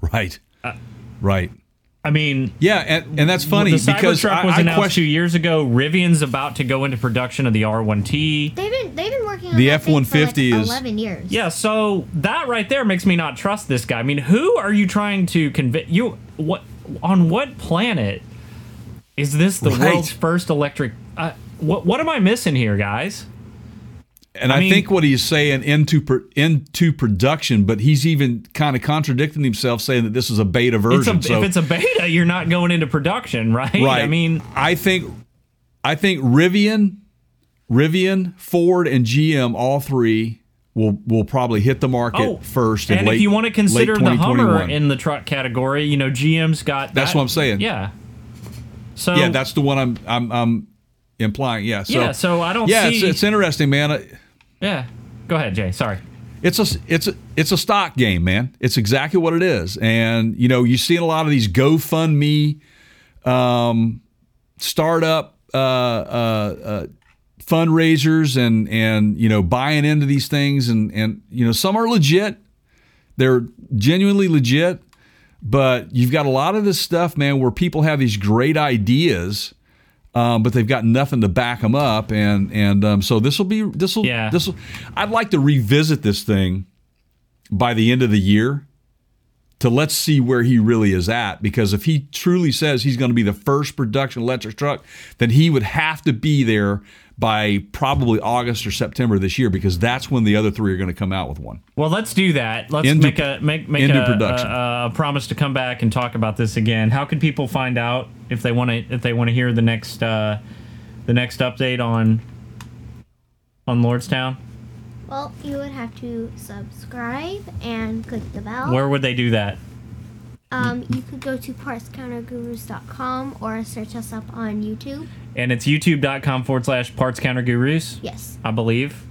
Right. Uh, right. I mean, Yeah, and, and that's funny the because Cybertruck I, was I announced two question years ago. Rivian's about to go into production of the R1T. They've been they've been working on The that thing for, like, F-150 is- eleven years. Yeah, so that right there makes me not trust this guy. I mean, who are you trying to convince? You what? On what planet is this the Right. world's first electric? Uh, what what am I missing here, guys? And I, mean- think what he's saying into pro, into production, but he's even kind of contradicting himself, saying that this is a beta It's version. a, so, if it's a beta, you're not going into production, right? right. I mean, I think, I think Rivian, Rivian, Ford, and GM, all three will will probably hit the market oh, first. And late, if you want to consider the Hummer in the truck category, you know, GM's got. That's that- what I'm saying. Yeah. So yeah, that's the one I'm I'm I'm implying. Yeah. So, yeah. So I don't yeah, see. it's, it's interesting, man. Yeah. Go ahead, Jay. Sorry. It's a it's a it's a stock game, man. It's exactly what it is. And you know, you see a lot of these GoFundMe um, startup uh, uh, uh, fundraisers and and you know buying into these things and and you know some are legit. They're genuinely legit, but you've got a lot of this stuff, man, where people have these great ideas. Um, but they've got nothing to back them up, and and um, so this will be this will Yeah. this will. I'd like to revisit this thing by the end of the year to let's see where he really is at. Because if he truly says he's going to be the first production electric truck, then he would have to be there by probably August or September this year, because that's when the other three are going to come out with one. Well, let's do that. Let's Into- make a make make into a, production. A, a promise to come back and talk about this again. How can people find out if they want to if they want to hear the next uh, the next update on on Lordstown? Well, you would have to subscribe and click the bell. Where would they do that? Um, you could go to partscountergurus.com or search us up on YouTube. And it's youtube.com forward slash parts counter gurus, Yes. I believe.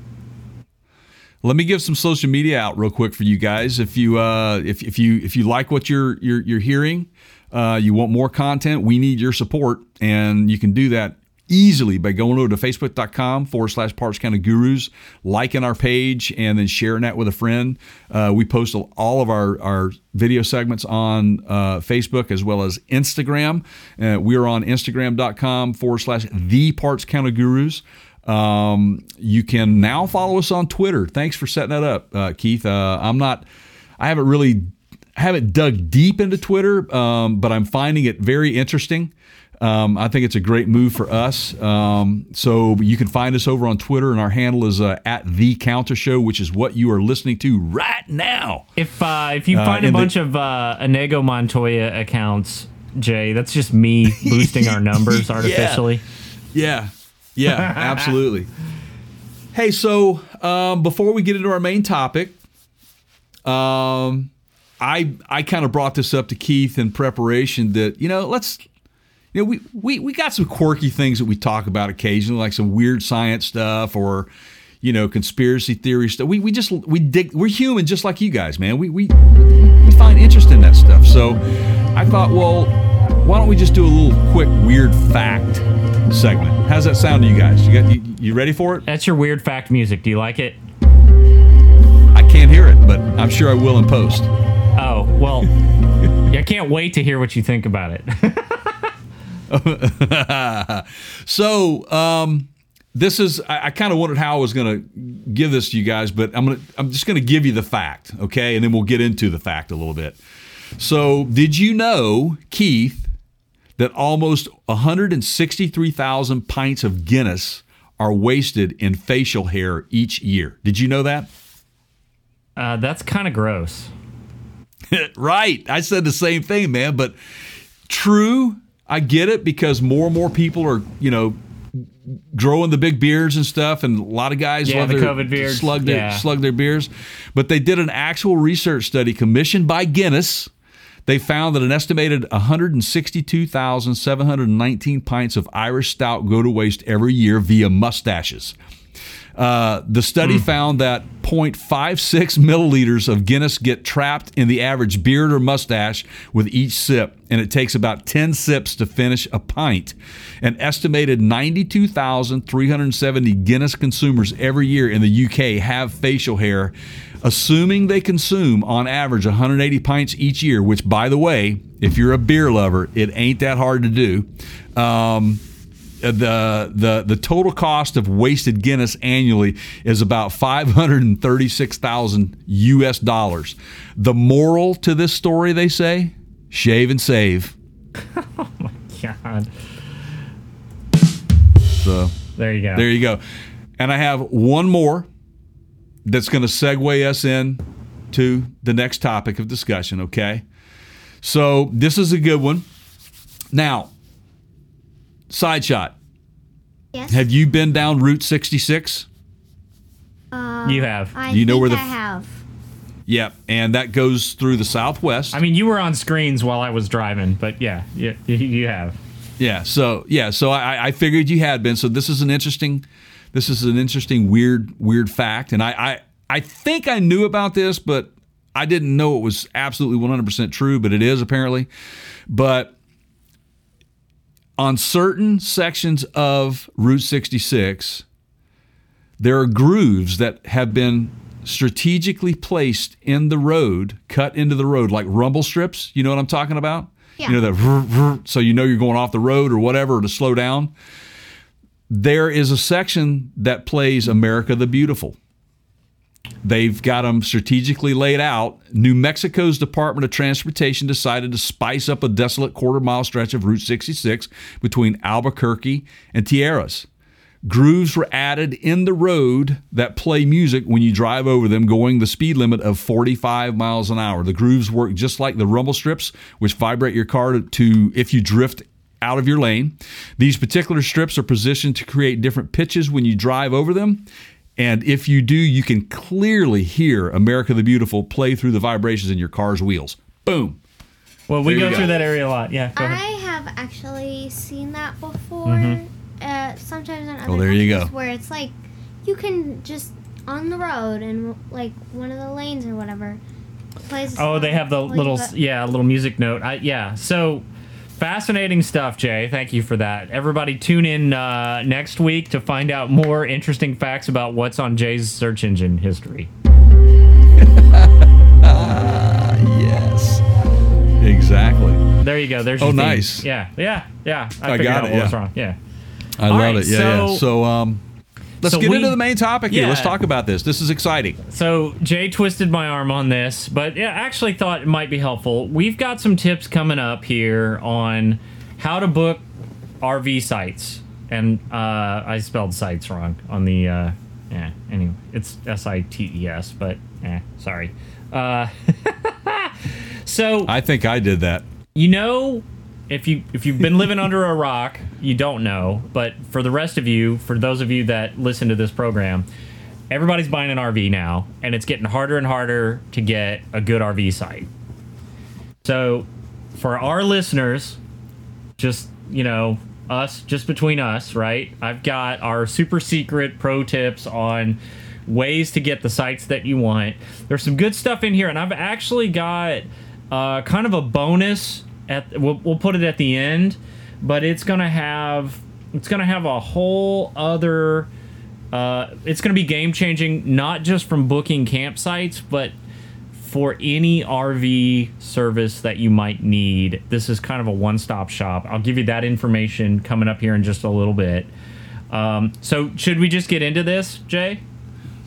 Let me give some social media out real quick for you guys. If you uh, if, if you if you like what you're you're, you're hearing, uh, you want more content, we need your support, and you can do that easily by going over to facebook.com forward slash parts gurus liking our page and then sharing that with a friend uh, we post all of our, our video segments on uh, facebook as well as instagram uh, we are on instagram.com forward slash the parts gurus um, you can now follow us on Twitter. Thanks for setting that up, uh, Keith. Uh, I'm not, I haven't really, haven't dug deep into Twitter, um, but I'm finding it very interesting. Um, I think it's a great move for us. Um, so you can find us over on Twitter, and our handle is uh, at the Counter Show, which is what you are listening to right now. If uh, if you Uh, find a in the- bunch of uh, Inigo Montoya accounts, Jay, that's just me boosting our numbers artificially. Yeah, yeah, absolutely. Hey, so um, before we get into our main topic, um, I I kind of brought this up to Keith in preparation that you know let's you know we, we we got some quirky things that we talk about occasionally, like some weird science stuff or you know conspiracy theory stuff. We we just we dig. We're human just like you guys, man. We we we find interest in that stuff. So I thought, well, why don't we just do a little quick weird fact segment? How's that sound to you guys? You got you, you ready for it? That's your weird fact music. Do you like it? I can't hear it, but I'm sure I will in post. Oh, well, I can't wait to hear what you think about it. so um, this is I, I kind of wondered how I was going to give this to you guys, but I'm gonna I'm just going to give you the fact, okay, and then we'll get into the fact a little bit. So, did you know, Keith, that almost 163,000 pints of Guinness are wasted in facial hair each year? Did you know that? Uh, that's kind of gross. right. I said the same thing, man. But true, I get it because more and more people are, you know, growing the big beards and stuff, and a lot of guys Yeah, love the their, COVID beards. slug their Yeah. slug their beards. But they did an actual research study commissioned by Guinness. They found that an estimated 162,719 pints of Irish stout go to waste every year via mustaches. Uh, the study found that 0.56 milliliters of Guinness get trapped in the average beard or mustache with each sip, and it takes about 10 sips to finish a pint. An estimated 92,370 Guinness consumers every year in the UK have facial hair, assuming they consume on average 180 pints each year, which, by the way, if you're a beer lover, it ain't that hard to do. Um, Uh, the the the total cost of wasted Guinness annually is about five hundred and thirty six thousand U.S. dollars. The moral to this story, they say, shave and save. Oh my god. So There you go. there you go. And I have one more that's going to segue us in to the next topic of discussion. Okay, so this is a good one. Now, side shot. Yes. Have you been down Route sixty six? Uh, you have. I you know think where the I f- have. Yep, and that goes through the Southwest. I mean, you were on screens while I was driving, but yeah, yeah you, you have. yeah, so yeah, so I, I figured you had been. So this is an interesting, this is an interesting weird weird fact, and I I, I think I knew about this, but I didn't know it was absolutely one hundred percent true, but it is apparently. But on certain sections of Route sixty six, there are grooves that have been strategically placed in the road, cut into the road, like rumble strips. You know what I'm talking about? Yeah. You know that, so you know you're going off the road or whatever to slow down. There is a section that plays America the Beautiful. They've got them strategically laid out. New Mexico's Department of Transportation decided to spice up a desolate quarter mile stretch of Route 66 between Albuquerque and Tijeras. Grooves were added in the road that play music when you drive over them, going the speed limit of 45 miles an hour. The grooves work just like the rumble strips, which vibrate your car to, to if you drift out of your lane. These particular strips are positioned to create different pitches when you drive over them. And if you do, you can clearly hear America the Beautiful play through the vibrations in your car's wheels. Boom. Well, we There you go go. through that area a lot. Yeah, go I have actually seen that before. Mm-hmm. Uh, sometimes on other Oh, there you go. where it's like you can just on the road and like one of the lanes or whatever plays. Oh, they have the play little yeah a little music note. I, yeah, so fascinating stuff, Jay. Thank you for that. Everybody, tune in uh, next week to find out more interesting facts about what's on Jay's search engine history. Yes. Exactly. There you go. There's Oh, nice. Yeah, yeah, yeah. I, I got it, what was yeah. wrong. Yeah. I All love right, it. Yeah, yeah. so- So um let's so get we- into the main topic here. Let's talk about this. This is exciting. So Jay twisted my arm on this, but I actually thought it might be helpful. We've got some tips coming up here on how to book RV sites, and uh, I spelled sites wrong on the. Uh, yeah, anyway, it's S I T E S, but eh, sorry. Uh, so I think I did that. you know if you if you've been living under a rock you don't know but for the rest of you for those of you that listen to this program everybody's buying an rv now and it's getting harder and harder to get a good rv site. So for our listeners just you know us just between us right i've got our super secret pro tips on ways to get the sites that you want. There's some good stuff in here and i've actually got uh, kind of a bonus at we'll, we'll put it at the end but it's gonna have it's gonna have a whole other uh, it's gonna be game changing not just from booking campsites but for any RV service that you might need. This is kind of a one stop shop. I'll give you that information coming up here in just a little bit. Um, so, should we just get into this, Jay?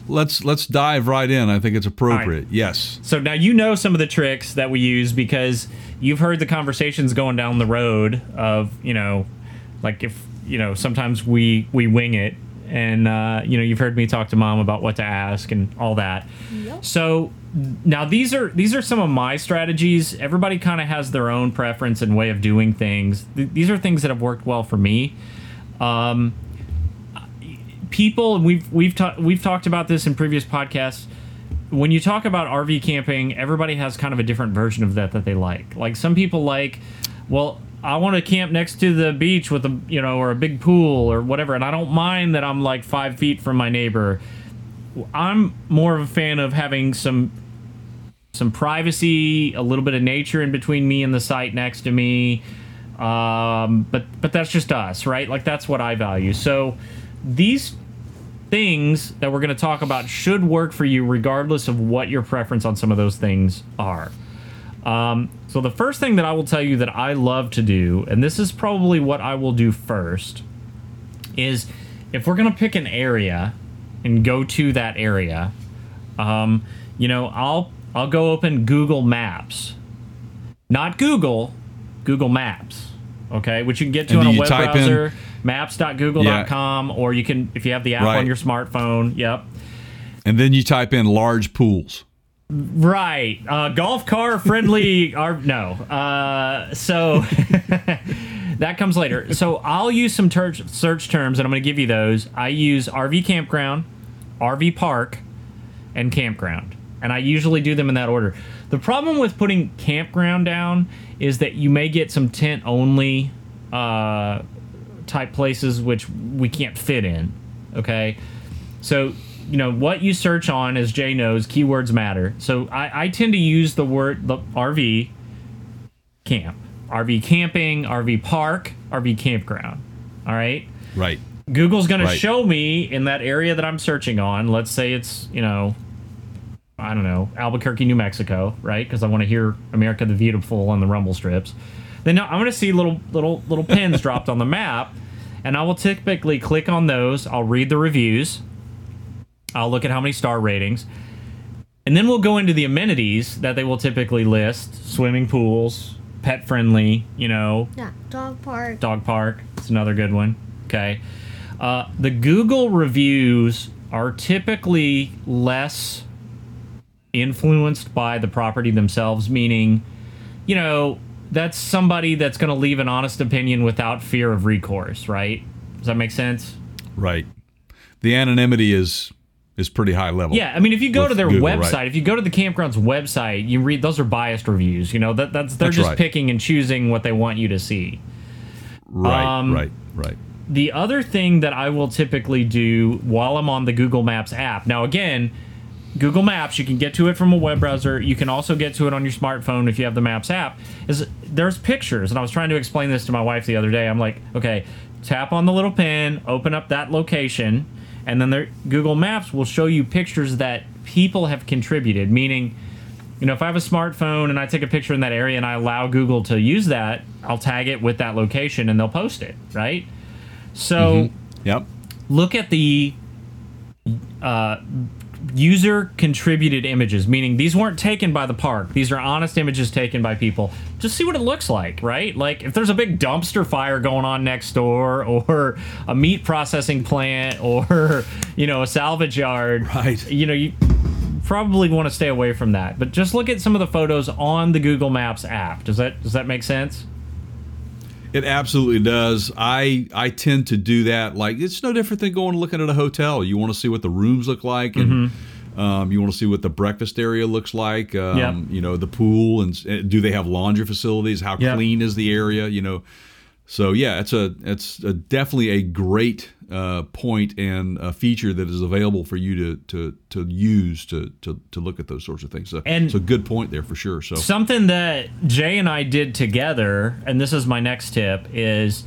Let's let's dive right in. I think it's appropriate. Yes. So now you know some of the tricks that we use because you've heard the conversations going down the road of you know, like if you know sometimes we we wing it, and uh, you know you've heard me talk to mom about what to ask and all that. So now these are these are some of my strategies. Everybody kind of has their own preference and way of doing things. Th- these are things that have worked well for me. Um, people we've we've ta- we've talked about this in previous podcasts when you talk about RV camping everybody has kind of a different version of that that they like like some people like well I want to camp next to the beach with a you know or a big pool or whatever and I don't mind that I'm like 5 feet from my neighbor I'm more of a fan of having some some privacy, a little bit of nature in between me and the site next to me. Um, but but that's just us, right? Like that's what I value. So these things that we're going to talk about should work for you regardless of what your preference on some of those things are. Um, so the first thing that I will tell you that I love to do, and this is probably what I will do first, is if we're gonna pick an area and go to that area, um, you know, I'll I'll go open Google Maps, not Google, Google Maps, okay, which you can get to And on a web browser. in- maps.google.com, or you can if you have the app Right. on your smartphone. Yep. And then you type in large pools. Right. Uh, golf car friendly. Are no. Uh, so that comes later. So I'll use some ter- search terms, and I'm going to give you those. I use RV campground, RV park, and campground, and I usually do them in that order. The problem with putting campground down is that you may get some tent only uh, type places which we can't fit in. Okay. So, you know, what you search on, as Jay knows, keywords matter. So I, I tend to use the word the RV camp, RV camping, RV park, RV campground. All right. Right. Google's going Right. to show me in that area that I'm searching on. Let's say it's, you know, I don't know, Albuquerque, New Mexico, right? Because I want to hear America the Beautiful on the rumble strips. Then I'm going to see little little little pins dropped on the map, and I will typically click on those. I'll read the reviews. I'll look at how many star ratings, and then we'll go into the amenities that they will typically list: swimming pools, pet friendly, you know, Yeah, dog park. Dog Park. It's another good one. Okay. Uh, the Google reviews are typically less influenced by the property themselves, meaning, you know, that's somebody that's going to leave an honest opinion without fear of recourse, right? Does that make sense? Right. The anonymity is is pretty high level. Yeah, I mean, if you go to their Google, website, right. if you go to the campground's website, you read those are biased reviews. You know that that's they're That's just right. picking and choosing what they want you to see. Right. um, right. Right. the other thing that I will typically do while I'm on the Google Maps app. Now, again, Google Maps, you can get to it from a web browser. You can also get to it on your smartphone if you have the Maps app. Is there's pictures, and I was trying to explain this to my wife the other day. I'm like, okay, tap on the little pin, open up that location, and then there, Google Maps will show you pictures that people have contributed. Meaning, you know, if I have a smartphone and I take a picture in that area and I allow Google to use that, I'll tag it with that location and they'll post it, right? So Yep. look at the uh, user contributed images, meaning these weren't taken by the park. These are honest images taken by people. Just see what it looks like, right? Like if there's a big dumpster fire going on next door, or a meat processing plant, or you know a salvage yard, Right. You know you probably want to stay away from that. But just look at some of the photos on the Google Maps app. Does that does that make sense? It absolutely does. I I tend to do that. Like it's no different than going and looking at a hotel. You want to see what the rooms look like, and um, you want to see what the breakfast area looks like. Um, Yep. You know the pool, and uh, do they have laundry facilities? How Yep. clean is the area? You know. So yeah, it's a it's a, definitely a great uh, point and a feature that is available for you to to to use to to, to look at those sorts of things. So And- it's a good point there for sure. So Something that Jay and I did together, and this is my next tip, is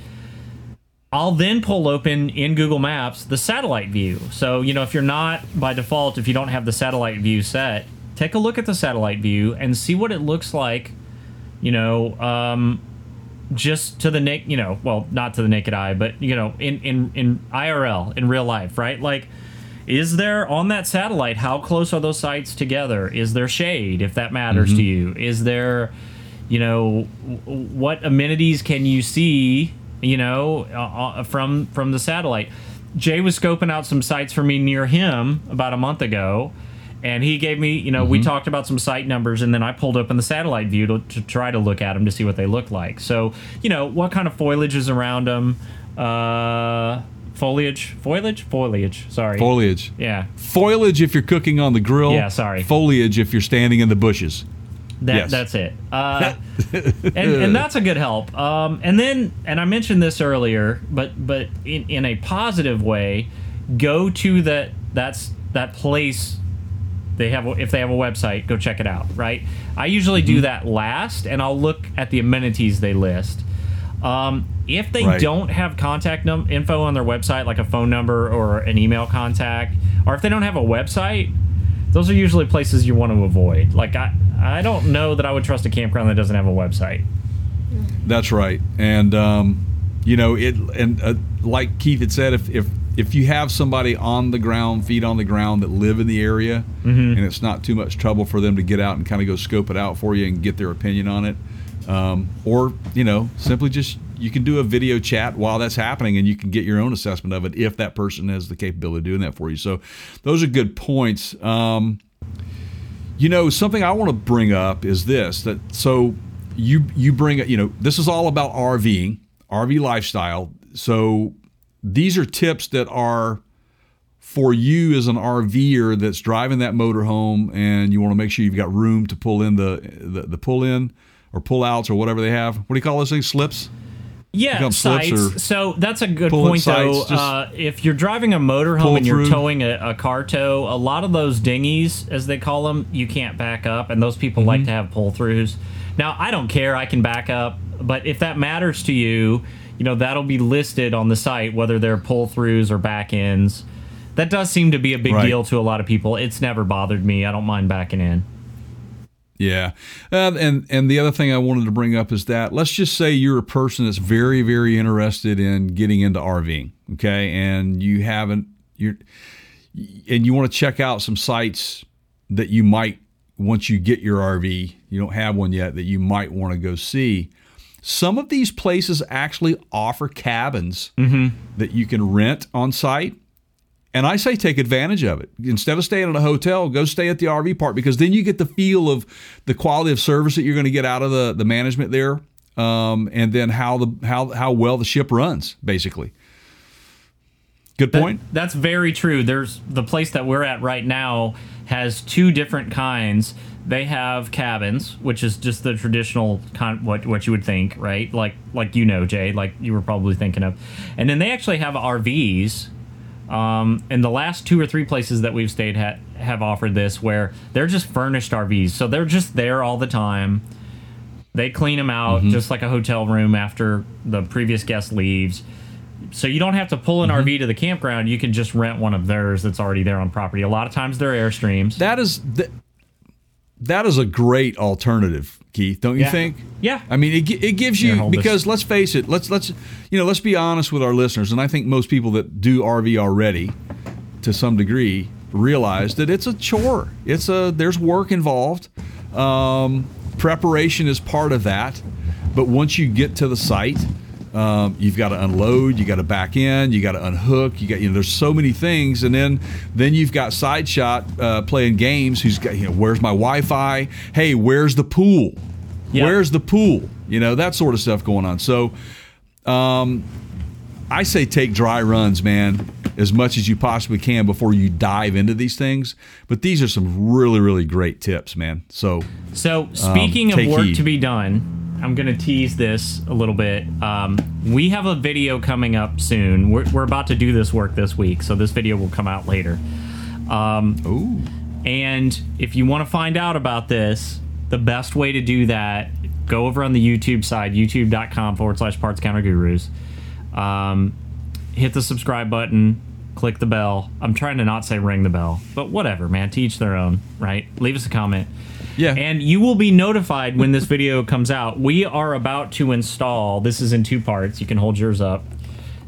I'll then pull open in Google Maps the satellite view. So, you know, if you're not by default, if you don't have the satellite view set, take a look at the satellite view and see what it looks like. You know, um, just to the naked, you know, well, not to the naked eye, but you know, in in in IRL, in real life, right? Like, is there on that satellite? How close are those sites together? Is there shade, if that matters to you? Is there, you know, w- what amenities can you see? You know, uh, uh, from from the satellite. Jay was scoping out some sites for me near him about a month ago. And he gave me, you know, we talked about some site numbers, and then I pulled open the satellite view to, to try to look at them to see what they look like. So, you know, what kind of foliage is around them? Uh, foliage, foliage, foliage. Sorry. Foliage. yeah, Foliage if you're cooking on the grill. Yeah, sorry. Foliage if you're standing in the bushes. that, Yes. that's it. Uh, and, and that's a good help. Um, and then, and I mentioned this earlier, but but in, in a positive way, go to that that's that place. They have if they have a website, go check it out. Right. I usually Mm-hmm. do that last, and I'll look at the amenities they list. Um, if they Right. don't have contact num- info on their website, like a phone number or an email contact, or if they don't have a website, those are usually places you want to avoid. Like I, I don't know that I would trust a campground that doesn't have a website. That's right. And um, you know it. And uh, like Keith had said, if if if you have somebody on the ground, feet on the ground that live in the area, Mm-hmm. and it's not too much trouble for them to get out and kind of go scope it out for you and get their opinion on it, um, or you know simply just you can do a video chat while that's happening and you can get your own assessment of it if that person has the capability of doing that for you. So those are good points. Um, you know, something I want to bring up is this that so you you bring you know, this is all about RVing, RV lifestyle. So these are tips that are for you as an RVer that's driving that motorhome and you want to make sure you've got room to pull in the the, the pull in or pull outs or whatever they have. What do you call those things? Slips? Yeah, sites. So that's a good point, though. sites, just Uh, if you're driving a motorhome and you're through. towing a, a car tow, a lot of those dinghies, as they call them, you can't back up, and those people Mm-hmm. like to have pull throughs. Now, I don't care; I can back up, but if that matters to you, you know that'll be listed on the site whether they're pull throughs or back ends. That does seem to be a big Right. deal to a lot of people. It's never bothered me. I don't mind backing in. Yeah, uh, and and the other thing I wanted to bring up is that let's just say you're a person that's very very interested in getting into RVing, okay, and you haven't you're and you want to check out some sites that you might once you get your RV, you don't have one yet that you might want to go see. Some of these places actually offer cabins that you can rent on site. And I say take advantage of it. Instead of staying at a hotel, go stay at the RV park because then you get the feel of the quality of service that you're going to get out of the, the management there, um, and then how the how how well the ship runs, basically. Good That- point. that's very true. There's the place that we're at right now has two different kinds. They have cabins, which is just the traditional kind what what you would think, right? Like like you know, Jay, like you were probably thinking of. And then they actually have RVs. Um, and the last two or three places that we've stayed ha- have offered this, where they're just furnished RVs, so they're just there all the time. They clean them out just like a hotel room after the previous guest leaves. So you don't have to pull an RV to the campground. You can just rent one of theirs that's already there on property. A lot of times they're airstreams. That is that, that is a great alternative, Keith. Don't you Yeah. think? Yeah. I mean, it, it gives you this. because let's face it. Let's let's you know let's be honest with our listeners, and I think most people that do RV already, to some degree, realize that it's a chore. It's a there's work involved. Um, preparation is part of that, but once you get to the site, um, you've got to unload, you got to back in, you got to unhook, you got you know there's so many things, and then then you've got side shot uh, playing games. Who's got you know where's my Wi-Fi? Hey, where's the pool? Yep. Where's the pool? You know that sort of stuff going on. So, um, I say take dry runs, man, as much as you possibly can before you dive into these things. But these are some really really great tips, man. So So speaking of work heed. to be done, I'm going to tease this a little bit. Um, we have a video coming up soon. We're, we're about to do this work this week, so this video will come out later. Um, ooh. And if you want to find out about this, the best way to do that, go over on the YouTube side, youtube.com forward slash parts counter gurus. Um, hit the subscribe button, click the bell. I'm trying to not say ring the bell, but whatever, man. Teach their own, right? Leave us a comment. Yeah. And you will be notified when this video comes out. We are about to install. This is in two parts. You can hold yours up.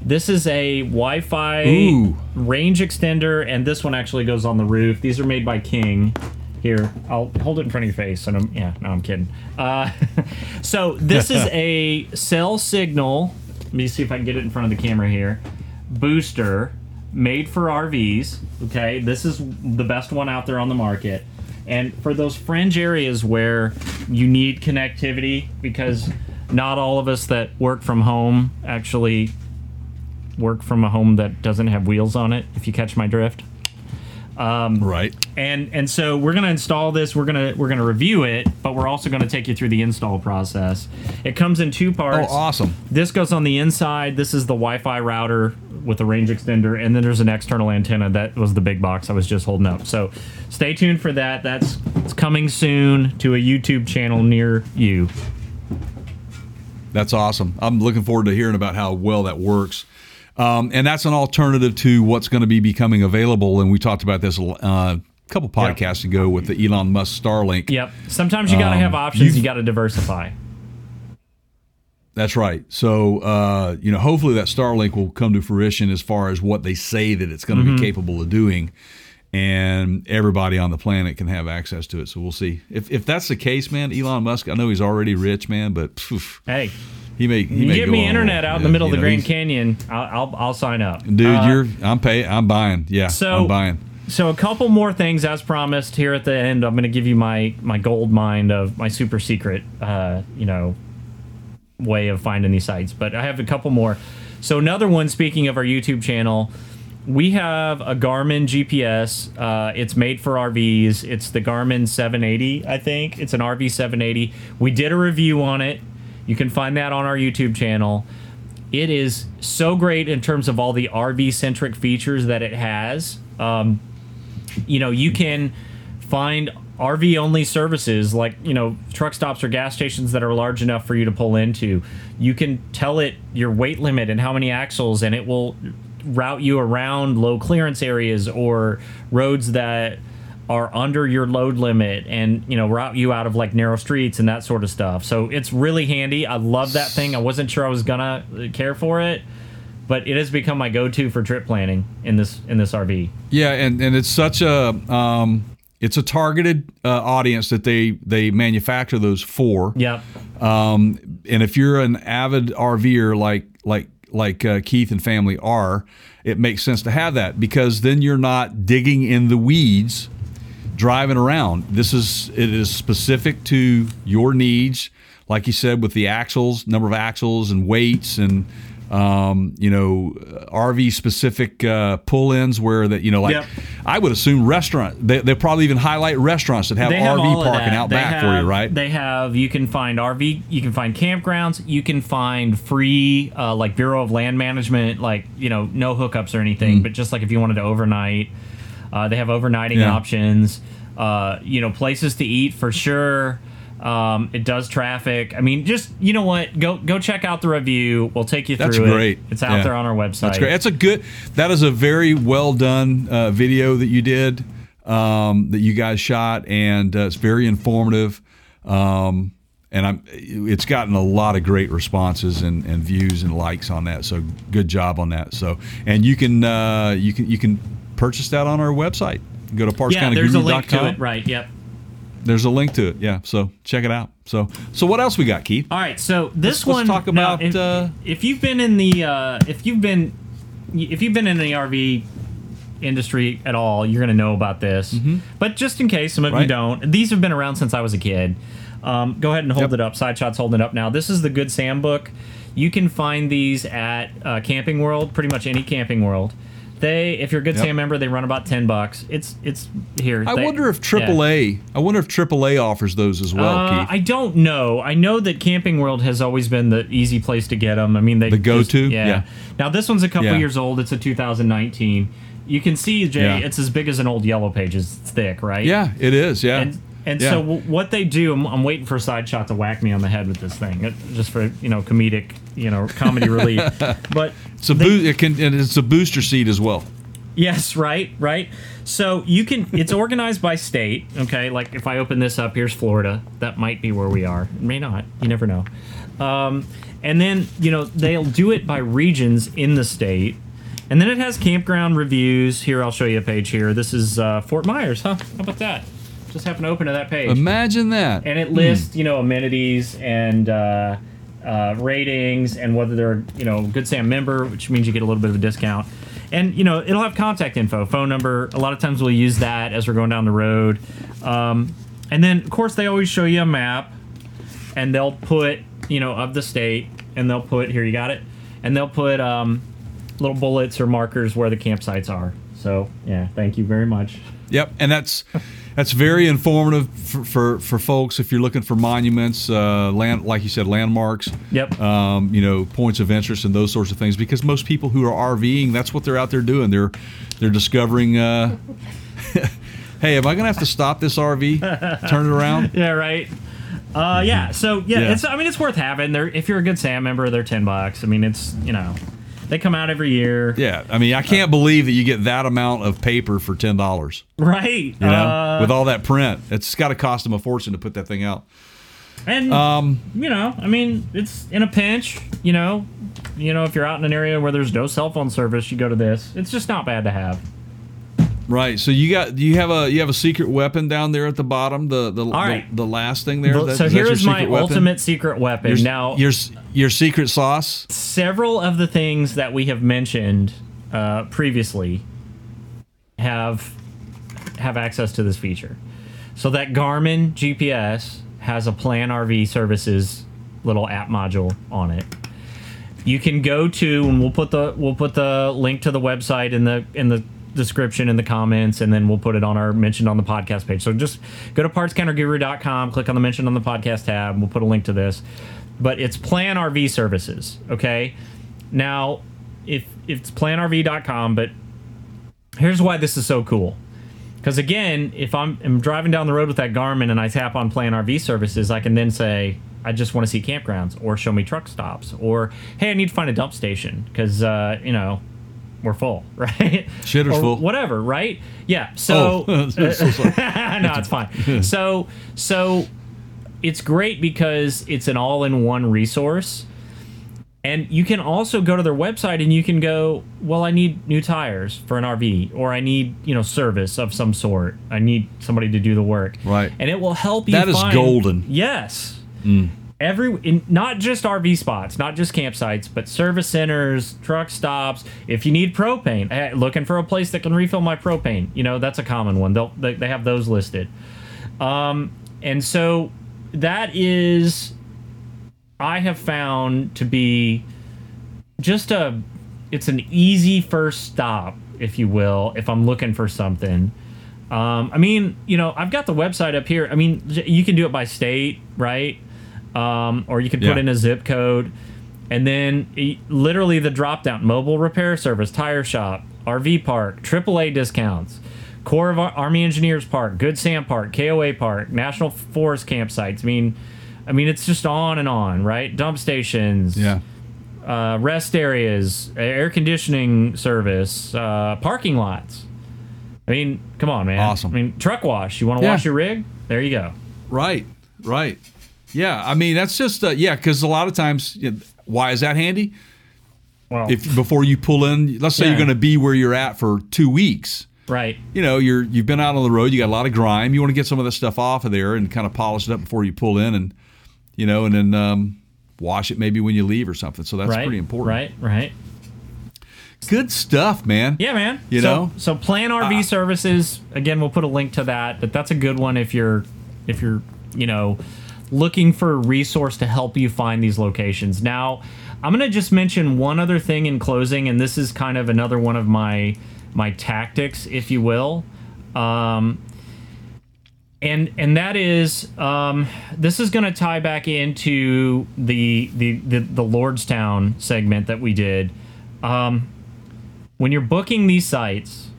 This is a Wi-Fi Ooh. range extender, and this one actually goes on the roof. These are made by King. Here, I'll hold it in front of your face. And I'm, yeah, no, I'm kidding. Uh, so this is a cell signal. Let me see if I can get it in front of the camera here. Booster made for RVs. Okay, this is the best one out there on the market. And for those fringe areas where you need connectivity, because not all of us that work from home actually work from a home that doesn't have wheels on it. If you catch my drift Um, right. and and so we're gonna install this we're gonna we're gonna review it but we're also gonna take you through the install process it comes in two parts Oh, awesome. this goes on the inside this is the wi-fi router with a range extender and then there's an external antenna that was the big box i was just holding up so stay tuned for that that's it's coming soon to a youtube channel near you That's awesome. I'm looking forward to hearing about how well that works. Um, and that's an alternative to what's going to be becoming available. And we talked about this uh, a couple podcasts ago with the Elon Musk Starlink. yep sometimes you gotta have Um, options you've- gotta diversify That's right. So, uh, you know, hopefully that Starlink will come to fruition as far as what they say that it's going to Mm-hmm. be capable of doing. And everybody on the planet can have access to it. So we'll see. If, if that's the case, man, Elon Musk, I know he's already rich, man, but phew, hey he may, he you may give me internet out in the middle of the know, grand canyon I'll, I'll, I'll sign up Dude, Uh, you're, I'm paying, I'm buying. Yeah, So- I'm buying. So a couple more things as promised here at the end. I'm going to give you my my gold mine of my super secret, uh, you know, way of finding these sites. But I have a couple more. So another one. Speaking of our YouTube channel, we have a Garmin GPS. Uh, it's made for RVs. It's the Garmin 780. I think it's an RV 780. We did a review on it. You can find that on our YouTube channel. It is so great in terms of all the RV centric features that it has. Um, you know, you can find RV only services like, you know, truck stops or gas stations that are large enough for you to pull into. You can tell it your weight limit and how many axles, and it will route you around low clearance areas or roads that are under your load limit and you know route you out of like narrow streets and that sort of stuff. So it's really handy. I love that thing. I wasn't sure i was gonna care for it but it has become my go-to for trip planning in this in this rv Yeah, and, and it's such a um, it's a targeted uh, audience that they they manufacture those for. yep. Um, and if you're an avid RVer like like like uh, Keith and family are, it makes sense to have that because then you're not digging in the weeds, driving around. This is it is specific to your needs, like you said, with the axles, number of axles and weights and. Um, you know, RV specific uh, pull-ins where that you know, like Yep. I would assume restaurant. They, probably even highlight restaurants that have have RV parking out They back for you, right? They have. You can find RV. You can find campgrounds. You can find free, uh, like Bureau of Land Management, like you know, no hookups or anything, but just like if you wanted to overnight, uh, they have overnighting. Yeah. options. Uh, you know, places to eat for sure. Um, it does traffic. I mean, just you know what? Go go check out the review. We'll take you through. That's great. it. It's out Yeah. there on our website. That's great. That's a good. That is a very well done uh, video that you did. Um, that you guys shot, and uh, it's very informative. Um, and I'm. It's gotten a lot of great responses and, and views and likes on that. So good job on that. So and you can uh, you can you can purchase that on our website. Go to yeah, there's a link to it. Right. Yep. There's a link to it. Yeah. So check it out. So so what else we got, Keith? All right, so this Let's- let's one. talk now, about, if, uh, if you've been in the uh, if you've been if you've been in the RV industry at all, you're going to know about this. But just in case some of you Mm-hmm. Don't, these have been around since I was a kid. Um, go ahead and hold Yep. it up. Side shot's holding it up now. This is the Good Sam book. You can find these at uh, Camping World, pretty much any Camping World. They, if you're a Good Yep. Sam member, they run about ten bucks. It's it's here. I They- wonder if yeah. AAA. I wonder if AAA offers those as well, Uh, Keith. I don't know. I know that Camping World has always been the easy place to get them. I mean, they The go-to? Yeah. Yeah. Now this one's a couple Yeah. years old. It's a 2019. You can see Jay. Yeah. It's as big as an old Yellow Pages. It's thick, right? Yeah, it is. Yeah. And and Yeah. so w- what they do, I'm, I'm waiting for Side Shot to whack me on the head with this thing, it- just for you know comedic, you know, comedy relief. But it's a they- boo- it can and it's a booster seat as well. Yes, right, right. So you can. It's organized by state. Okay, like if I open this up, here's Florida. That might be where we are. It may not. You never know. Um, and then you know they'll do it by regions in the state. And then it has campground reviews. Here, I'll show you a page here. This is uh, Fort Myers, huh? How about that? Just happen to open to that page Imagine that. and it lists you know amenities and uh, uh, ratings and whether they're you know good sam member which means you get a little bit of a discount. And you know it'll have contact info phone number. A lot of times we'll use that as we're going down the road. Um, and then of course they always show you a map and they'll put you know of the state and they'll put here you got it? And they'll put um, little bullets or markers where the campsites are so yeah thank you very much Yep, and that's that's very informative for, for, for folks if you're looking for monuments, uh, land like you said, landmarks. Yep. Um, you know, points of interest and those sorts of things. Because most people who are RVing, that's what they're out there doing. They're they're discovering. Uh, hey, am I gonna have to stop this RV? Turn it around. Yeah, right. Uh, yeah. So yeah, Yeah. it's. I mean, it's worth having. They're if you're a good Sam member, they're ten bucks. I mean, it's you know, they come out every year. Yeah, I mean, I can't believe that you get that amount of paper for ten dollars. Right. You know, Uh, with all that print, it's got to cost them a fortune to put that thing out. and Um, you know, I mean, it's in a pinch. You know, you know, if you're out in an area where there's no cell phone service, you go to this. It's just not bad to have. Right. So you got you have a you have a secret weapon down there at the bottom. The the right. the, the last thing there. That- so here is my weapon? ultimate secret weapon. Your, now, your your secret sauce. several of the things that we have mentioned uh, previously have have access to this feature. So that Garmin GPS has a Plan RV Services little app module on it. You can go to and we'll put the we'll put the link to the website in the in the description in the comments and then we'll put it on our mentioned on the podcast page. So just go to partscounterguru.com, click on the mentioned on the podcast tab, and we'll put a link to this. But it's Plan RV Services, okay? Now, if, it's planrv.com, but here's why this is so cool. Because again, if I'm, I'm driving down the road with that Garmin and I tap on Plan RV Services, I can then say, I just want to see campgrounds or show me truck stops or, hey, I need to find a dump station because, uh, you know, we're full, right? Shitter's Or full. Whatever, right? Yeah. So, Oh, so no, it's fine. So, so it's great because it's an all-in-one resource. And you can also go to their website and you can go, well, I need new tires for an RV, or I need, you know, service of some sort. I need somebody to do the work. Right. And it will help you. That is find- golden. Yes. Mm. Every in, not just RV spots, not just campsites, but service centers, truck stops. If you need propane, eh, looking for a place that can refill my propane, you know that's a common one. They'll, they they have those listed. Um, and so that is, I have found to be just a, it's an easy first stop, if you will, if I'm looking for something. Um, I mean, you know, I've got the website up here. I mean, you can do it by state, right? Um, or you can put Yeah. in a zip code, and then e- literally the drop down: mobile repair service, tire shop, RV park, AAA discounts, Corps of Army Engineers Park, Good Sam Park, KOA Park, National Forest campsites. I mean, I mean, it's just on and on, right? Dump stations, Yeah. uh, rest areas, air conditioning service, uh, parking lots. I mean, come on, man. Awesome. I mean, truck wash. You want to Yeah. wash your rig? There you go. Right. Right. Yeah. I mean, that's just uh, yeah. Because a lot of times, you know, why is that handy? Well, If before you pull in, let's say Yeah. you're going to be where you're at for two weeks. right. you know you're you've been out on the road you got a lot of grime you want to get some of this stuff off of there and kind of polish it up before you pull in and you know and then um, wash it maybe when you leave or something so that's right. pretty important Right. Right. good stuff man Yeah, man. You so, know? so Plan RV Uh, services. Again, we'll put a link to that. But that's a good one if you're if you're you know looking for a resource to help you find these locations. Now, I'm gonna just mention one other thing in closing, and this is kind of another one of my my tactics, if you will. Um, and and that is um, this is going to tie back into the, the the the Lordstown segment that we did. Um, when you're booking these sites,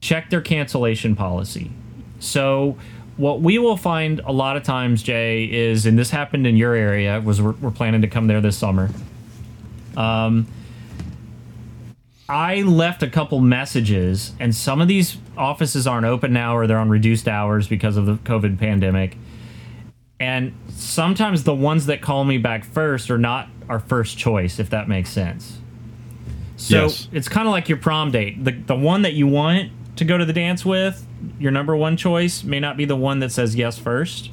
check their cancellation policy. So what we will find a lot of times, Jay, is and this happened in your area was we're, we're planning to come there this summer. Um, I left a couple messages, and some of these offices aren't open now or they're on reduced hours because of the COVID pandemic. And sometimes the ones that call me back first are not our first choice, if that makes sense. So Yes. it's kind of like your prom date. The, the one that you want to go to the dance with, your number one choice, may not be the one that says yes first.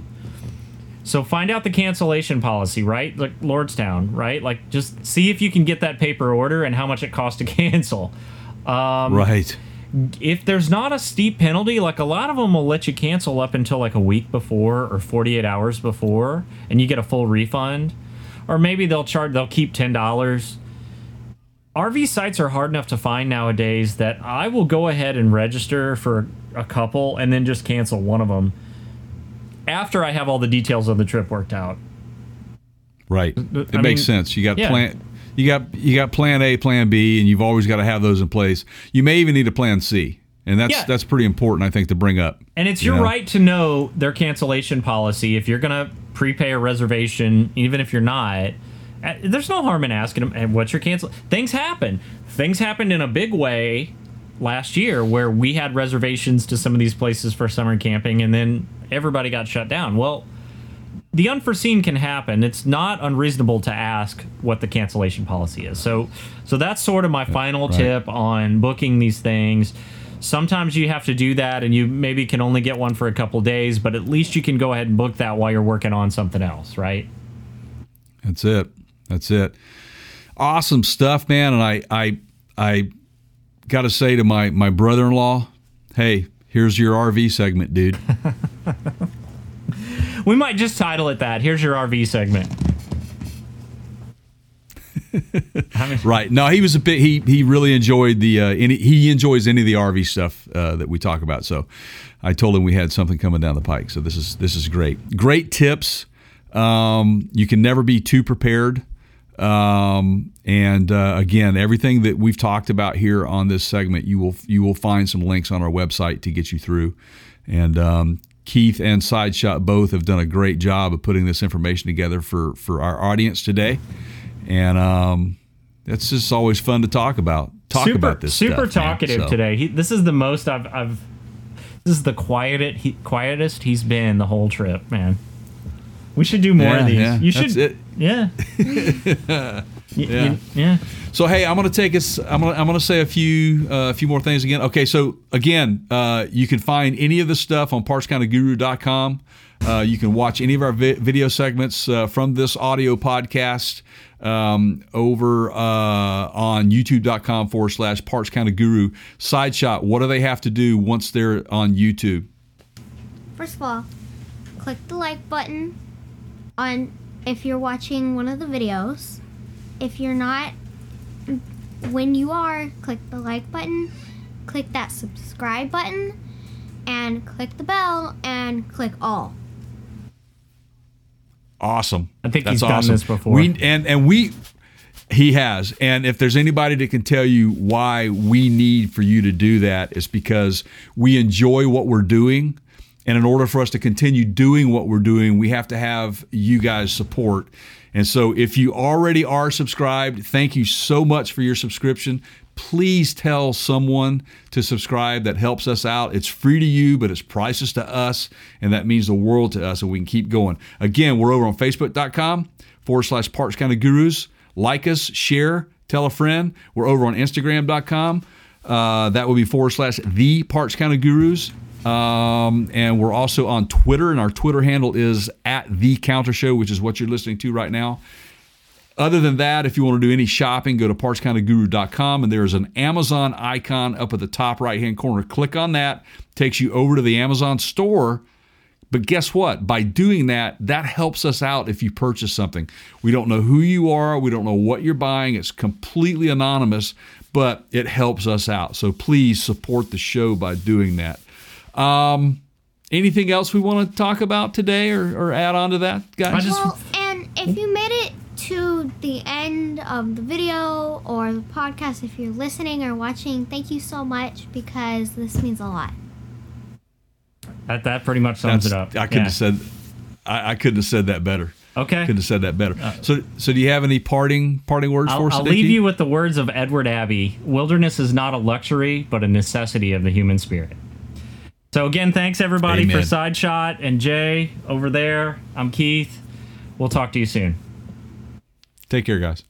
So find out the cancellation policy, right? Like Lordstown, right? Like just see if you can get that paper order and how much it costs to cancel. Um, right. If there's not a steep penalty, like a lot of them will let you cancel up until like a week before or 48 hours before, and you get a full refund. Or maybe they'll charge, they'll keep ten dollars. RV sites are hard enough to find nowadays that I will go ahead and register for a couple and then just cancel one of them after I have all the details of the trip worked out. Right. It I makes mean, sense. You got yeah. plan you got you got plan A, plan B, and you've always got to have those in place. You may even need a plan C. And that's Yeah. that's pretty important, I think, to bring up. And it's You your know? right to know their cancellation policy. If you're going to prepay a reservation, even if you're not, uh, there's no harm in asking them, "Hey, what's your cancel? Things happen. Things happened in a big way last year where we had reservations to some of these places for summer camping and then everybody got shut down. Well, the unforeseen can happen. It's not unreasonable to ask what the cancellation policy is. So, so that's sort of my final right. tip on booking these things. Sometimes you have to do that, and you maybe can only get one for a couple days, but at least you can go ahead and book that while you're working on something else, right? That's it. That's it. Awesome stuff, man. And I I I got to say to my my brother-in-law, hey, here's your RV segment, dude. We might just title it that. Here's your RV segment. I mean, right. No, he was a bit. He he really enjoyed the. Uh, any, he enjoys any of the RV stuff uh, that we talk about. So, I told him we had something coming down the pike. So this is this is great. Great tips. Um, you can never be too prepared. Um, and uh, again, everything that we've talked about here on this segment, you will you will find some links on our website to get you through. And um, Keith and Sideshot both have done a great job of putting this information together for for our audience today. And um, it's just always fun to talk about. Talk super, about this. super stuff, man. talkative So, today. He, this is the most I've, I've. This is the quietest, he, quietest he's been the whole trip, man. We should do more Yeah, of these. yeah, you that's should, it. yeah, Yeah. yeah. So hey, I'm gonna take us. I'm gonna I'm gonna say a few uh, a few more things again. Okay, so again, uh, you can find any of the stuff on PartsCounterGuru.com. Uh, you can watch any of our vi- video segments uh, from this audio podcast um, over uh, on YouTube.com forward slash Parts Counter Guru. Side shot. What do they have to do once they're on YouTube? First of all, click the like button on if you're watching one of the videos. If you're not, when you are, click the like button, click that subscribe button, and click the bell and click all. Awesome. I think That's he's done this before. We and and we he has. And if there's anybody that can tell you why we need for you to do that, it's because we enjoy what we're doing. And in order for us to continue doing what we're doing, we have to have you guys support. And so if you already are subscribed, thank you so much for your subscription. Please tell someone to subscribe. That helps us out. It's free to you, but it's priceless to us. And that means the world to us. And we can keep going. Again, we're over on Facebook.com forward slash Parts Counter Gurus. Like us, share, tell a friend. We're over on Instagram.com. Uh, that would be forward slash the Parts Counter Gurus. Um, and we're also on Twitter, and our Twitter handle is at the Counter Show, which is what you're listening to right now. Other than that, if you want to do any shopping, go to partscounterguru.com and there's an Amazon icon up at the top right hand corner. Click on that, takes you over to the Amazon store. But guess what? By doing that, that helps us out if you purchase something. We don't know who you are, we don't know what you're buying. It's completely anonymous, but it helps us out. So please support the show by doing that. Um, anything else we want to talk about today or, or add on to that, guys? Just- Well, and if you made it to the end of the video or the podcast, if you're listening or watching, thank you so much because this means a lot. That that pretty much sums That's- it up. I couldn't Yeah. have said I, I couldn't have said that better. Okay. Could have said that better. so, so do you have any parting parting words I'll, for us? I'll leave you with the words of Edward Abbey Wilderness is not a luxury, but a necessity of the human spirit. So, again, thanks everybody Amen. for Side Shot and Jay over there. I'm Keith. We'll talk to you soon. Take care, guys.